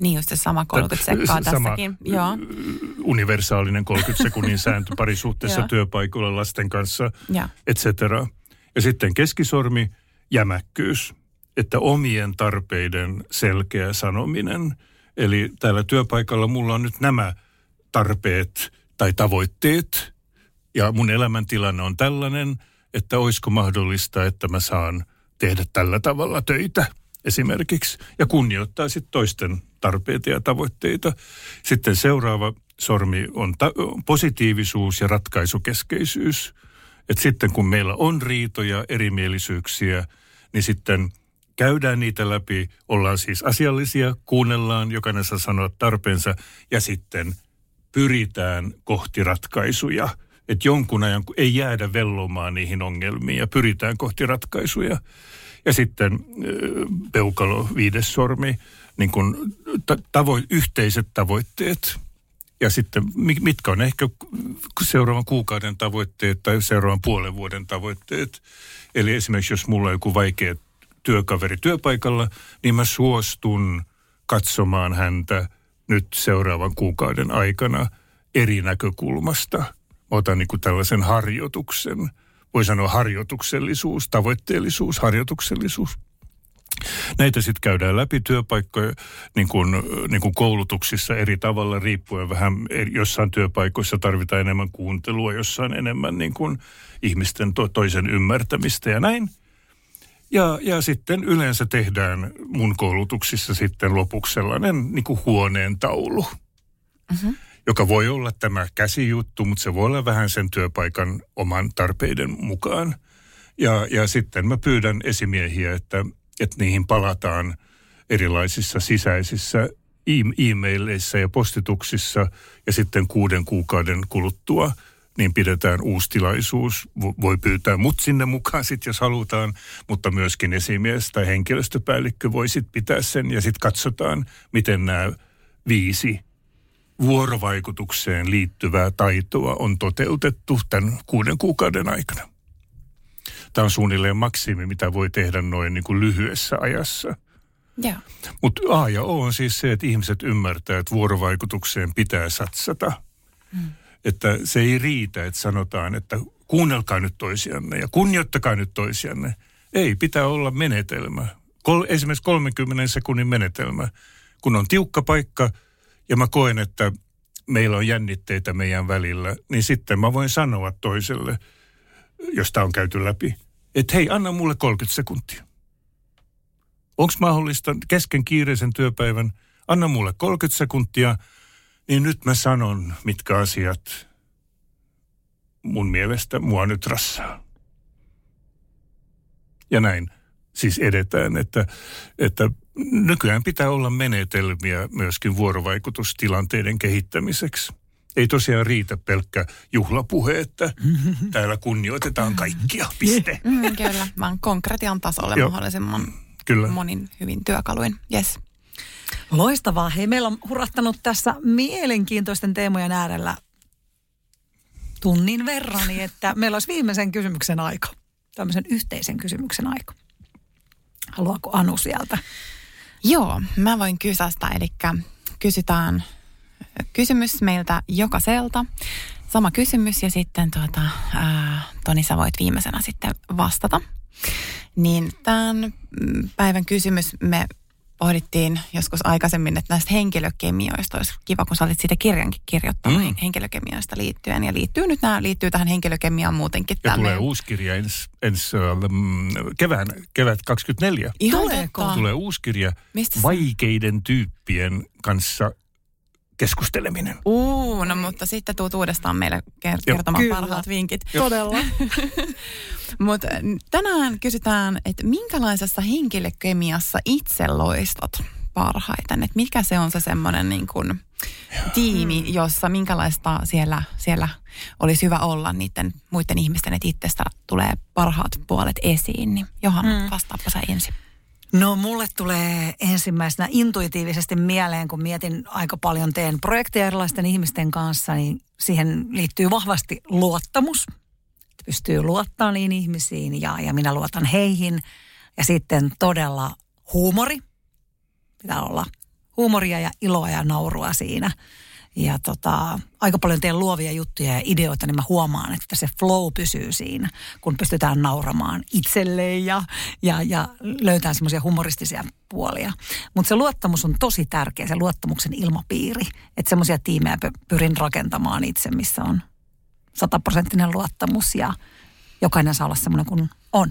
Niin just se sama 30 sekkaa sama tässäkin. Joo. universaalinen 30 sekunnin sääntö parisuhteessa työpaikoilla lasten kanssa, Joo. et cetera. Ja sitten keskisormi, jämäkkyys, että omien tarpeiden selkeä sanominen. Eli täällä työpaikalla mulla on nyt nämä tarpeet tai tavoitteet ja mun elämäntilanne on tällainen, että olisiko mahdollista, että mä saan tehdä tällä tavalla töitä esimerkiksi ja kunnioittaa sitten toisten tarpeita ja tavoitteita. Sitten seuraava sormi on ta- positiivisuus ja ratkaisukeskeisyys. Et sitten kun meillä on riitoja, erimielisyyksiä, niin sitten käydään niitä läpi, ollaan siis asiallisia, kuunnellaan, jokainen saa sanoa tarpeensa ja sitten pyritään kohti ratkaisuja. Että jonkun ajan ei jäädä vellomaan niihin ongelmiin ja pyritään kohti ratkaisuja. Ja sitten peukalo, viides sormi, niin ta- tavo- yhteiset tavoitteet. Ja sitten mi- mitkä on ehkä seuraavan kuukauden tavoitteet tai seuraavan puolen vuoden tavoitteet. Eli esimerkiksi jos mulla on joku vaikea työkaveri työpaikalla, niin mä suostun katsomaan häntä nyt seuraavan kuukauden aikana eri näkökulmasta. Otan niin kuin tällaisen harjoituksen. Voi sanoa harjoituksellisuus, tavoitteellisuus, harjoituksellisuus. Näitä sitten käydään läpi työpaikkoja niin kuin, niin kuin koulutuksissa eri tavalla riippuen vähän. Jossain työpaikoissa tarvitaan enemmän kuuntelua, jossain enemmän niin kuin ihmisten to, toisen ymmärtämistä ja näin. Ja, ja sitten yleensä tehdään mun koulutuksissa sitten lopuksi sellainen niin huoneen taulu, mm-hmm. Joka voi olla tämä käsijuttu, mutta se voi olla vähän sen työpaikan oman tarpeiden mukaan. Ja, ja sitten mä pyydän esimiehiä, että, että niihin palataan erilaisissa sisäisissä e- e-maileissa ja postituksissa ja sitten kuuden kuukauden kuluttua niin pidetään uusi tilaisuus. Vo- Voi pyytää mut sinne mukaan sit, jos halutaan, mutta myöskin esimies tai henkilöstöpäällikkö voi sit pitää sen ja sitten katsotaan, miten nämä viisi vuorovaikutukseen liittyvää taitoa on toteutettu tämän kuuden kuukauden aikana. Tämä on suunnilleen maksimi, mitä voi tehdä noin niin kuin lyhyessä ajassa. Mutta A ja O on siis se, että ihmiset ymmärtää, että vuorovaikutukseen pitää satsata. Mm. Että se ei riitä, että sanotaan, että kuunnelkaa nyt toisianne ja kunnioittakaa nyt toisianne. Ei, pitää olla menetelmä. Kol, esimerkiksi 30 sekunnin menetelmä. Kun on tiukka paikka ja mä koen, että meillä on jännitteitä meidän välillä, niin sitten mä voin sanoa toiselle, josta on käyty läpi, että hei, anna mulle 30 sekuntia. Onko mahdollista kesken kiireisen työpäivän, anna mulle 30 sekuntia, niin nyt mä sanon, mitkä asiat mun mielestä mua nyt rassaa. Ja näin siis edetään, että, että nykyään pitää olla menetelmiä myöskin vuorovaikutustilanteiden kehittämiseksi. Ei tosiaan riitä pelkkä juhlapuhe, että täällä kunnioitetaan kaikkia, piste. Mm, kyllä, vaan konkretian tasolle Joo. mahdollisimman Kyllä. monin hyvin työkaluin. Yes. Loistavaa. Hei, meillä on hurattanut tässä mielenkiintoisten teemojen äärellä tunnin verran, niin että meillä olisi viimeisen kysymyksen aika. Tämmöisen yhteisen kysymyksen aika. Haluaako Anu sieltä? Joo, mä voin kysästä, eli kysytään kysymys meiltä jokaiselta. Sama kysymys ja sitten tuota, ää, Toni sä voit viimeisenä sitten vastata. Niin tämän päivän kysymys me pohdittiin joskus aikaisemmin, että näistä henkilökemioista olisi kiva, kun sä olit siitä kirjankin kirjoittanut Mm. henkilökemioista liittyen. Ja liittyy nyt nämä, liittyy tähän henkilökemiaan muutenkin. Ja tulee uusi kirja ensi ens, kevään, kevät 24. Ihan Tuleeko? totta. Tulee uusi kirja Mistä vaikeiden tyyppien kanssa keskusteleminen. Uu, no mutta sitten tuut uudestaan meille Joo. kertomaan Kyllä. parhaat vinkit. Todella. Mutta tänään kysytään, että minkälaisessa henkilökemiassa itse loistat parhaiten? Että mikä se on se semmoinen niin kuin tiimi, jossa minkälaista siellä, siellä olisi hyvä olla niiden muiden ihmisten, että itsestä tulee parhaat puolet esiin. Niin Johanna, Mm. vastaappa sä ensin. No mulle tulee ensimmäisenä intuitiivisesti mieleen, kun mietin aika paljon, teen projekteja erilaisten ihmisten kanssa, niin siihen liittyy vahvasti luottamus. Pystyy luottaa niin ihmisiin ja, ja minä luotan heihin. Ja sitten todella huumori. Pitää olla huumoria ja iloa ja naurua siinä. Ja tota, aika paljon teen luovia juttuja ja ideoita, niin mä huomaan, että se flow pysyy siinä, kun pystytään nauramaan itselleen ja, ja, ja löytää semmoisia humoristisia puolia. Mutta se luottamus on tosi tärkeä, se luottamuksen ilmapiiri. Että semmoisia tiimejä pyrin rakentamaan itse, missä on sataprosenttinen luottamus ja jokainen saa olla semmoinen kuin on.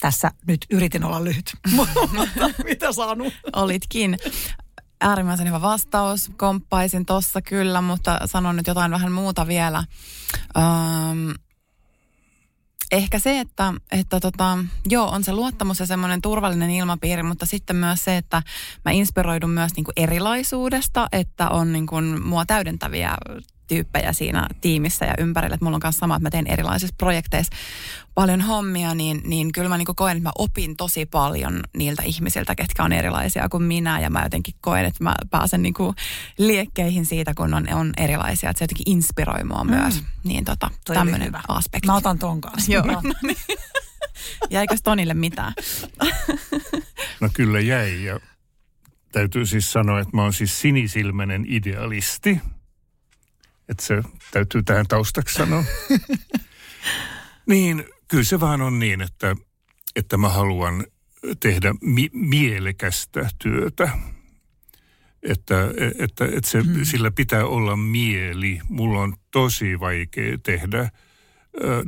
Tässä nyt yritin olla lyhyt, mitä saanut? Olitkin äärimmäisen hyvä vastaus. Komppaisin tossa kyllä, mutta sanon nyt jotain vähän muuta vielä. Öm, ehkä se, että, että tota, joo, on se luottamus ja semmoinen turvallinen ilmapiiri, mutta sitten myös se, että mä inspiroidun myös niin kuin erilaisuudesta, että on niin kuin mua täydentäviä tyyppejä siinä tiimissä ja ympärillä. Että mulla on myös sama, että mä teen erilaisissa projekteissa paljon hommia, niin, niin kyllä mä niin koen, että mä opin tosi paljon niiltä ihmisiltä, ketkä on erilaisia kuin minä. Ja mä jotenkin koen, että mä pääsen niin liekkeihin siitä, kun on, on erilaisia. Että se jotenkin inspiroi mua mm. myös. Niin tota, tämmöinen aspekti. Mä otan ton kanssa. Joo. No niin. Jäikö Tonille mitään? no kyllä jäi ja täytyy siis sanoa, että mä oon siis sinisilmäinen idealisti – että se täytyy tähän taustaksi sanoa. niin, kyllä se vaan on niin, että, että mä haluan tehdä mi- mielekästä työtä. Että, että, että se, hmm. sillä pitää olla mieli. Mulla on tosi vaikea tehdä, äh,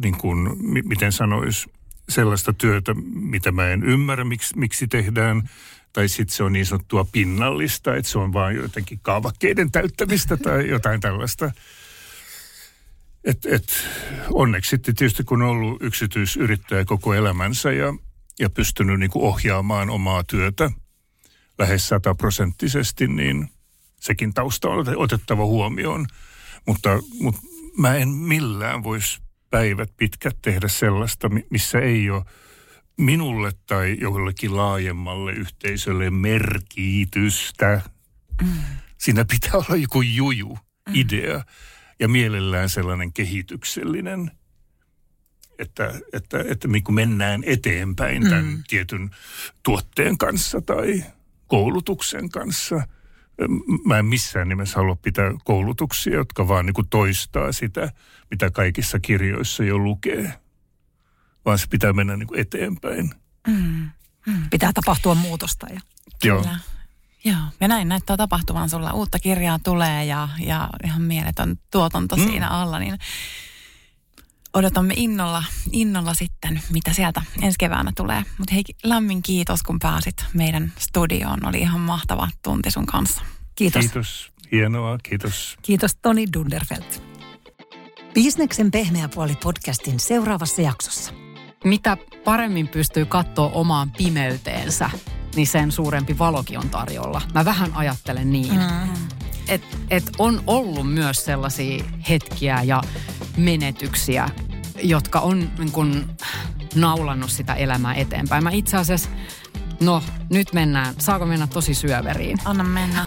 niin kuin, miten sanois, sellaista työtä, mitä mä en ymmärrä, miksi, miksi tehdään tai sitten se on niin sanottua pinnallista, että se on vain jotenkin kaavakkeiden täyttämistä tai jotain tällaista. Et, et, onneksi sitten tietysti kun on ollut yksityisyrittäjä koko elämänsä ja, ja pystynyt niin kuin ohjaamaan omaa työtä lähes sataprosenttisesti, niin sekin tausta on otettava huomioon. Mutta, mutta mä en millään voisi päivät pitkät tehdä sellaista, missä ei ole minulle tai jollekin laajemmalle yhteisölle merkitystä. Mm. Siinä pitää olla joku juju, mm. idea ja mielellään sellainen kehityksellinen, että, että, että niin kuin mennään eteenpäin tämän mm. tietyn tuotteen kanssa tai koulutuksen kanssa. Mä en missään nimessä halua pitää koulutuksia, jotka vaan niin kuin toistaa sitä, mitä kaikissa kirjoissa jo lukee vaan se pitää mennä niin kuin eteenpäin. Mm. Mm. Pitää tapahtua muutosta. Ja... Joo. Joo, ja näin näyttää tapahtuvan sulla. Uutta kirjaa tulee ja, ja ihan mieletön tuotanto mm. siinä alla, niin odotamme innolla, innolla sitten, mitä sieltä ensi keväänä tulee. Mutta hei, lämmin kiitos, kun pääsit meidän studioon. Oli ihan mahtava tunti sun kanssa. Kiitos. Kiitos. Hienoa, kiitos. Kiitos Toni Dunderfelt. Bisneksen pehmeä puoli podcastin seuraavassa jaksossa mitä paremmin pystyy katsoa omaan pimeyteensä, niin sen suurempi valokin on tarjolla. Mä vähän ajattelen niin. Mm. Että et on ollut myös sellaisia hetkiä ja menetyksiä, jotka on niin kun, naulannut sitä elämää eteenpäin. Mä itse asiassa, no nyt mennään, saako mennä tosi syöveriin? Anna mennä.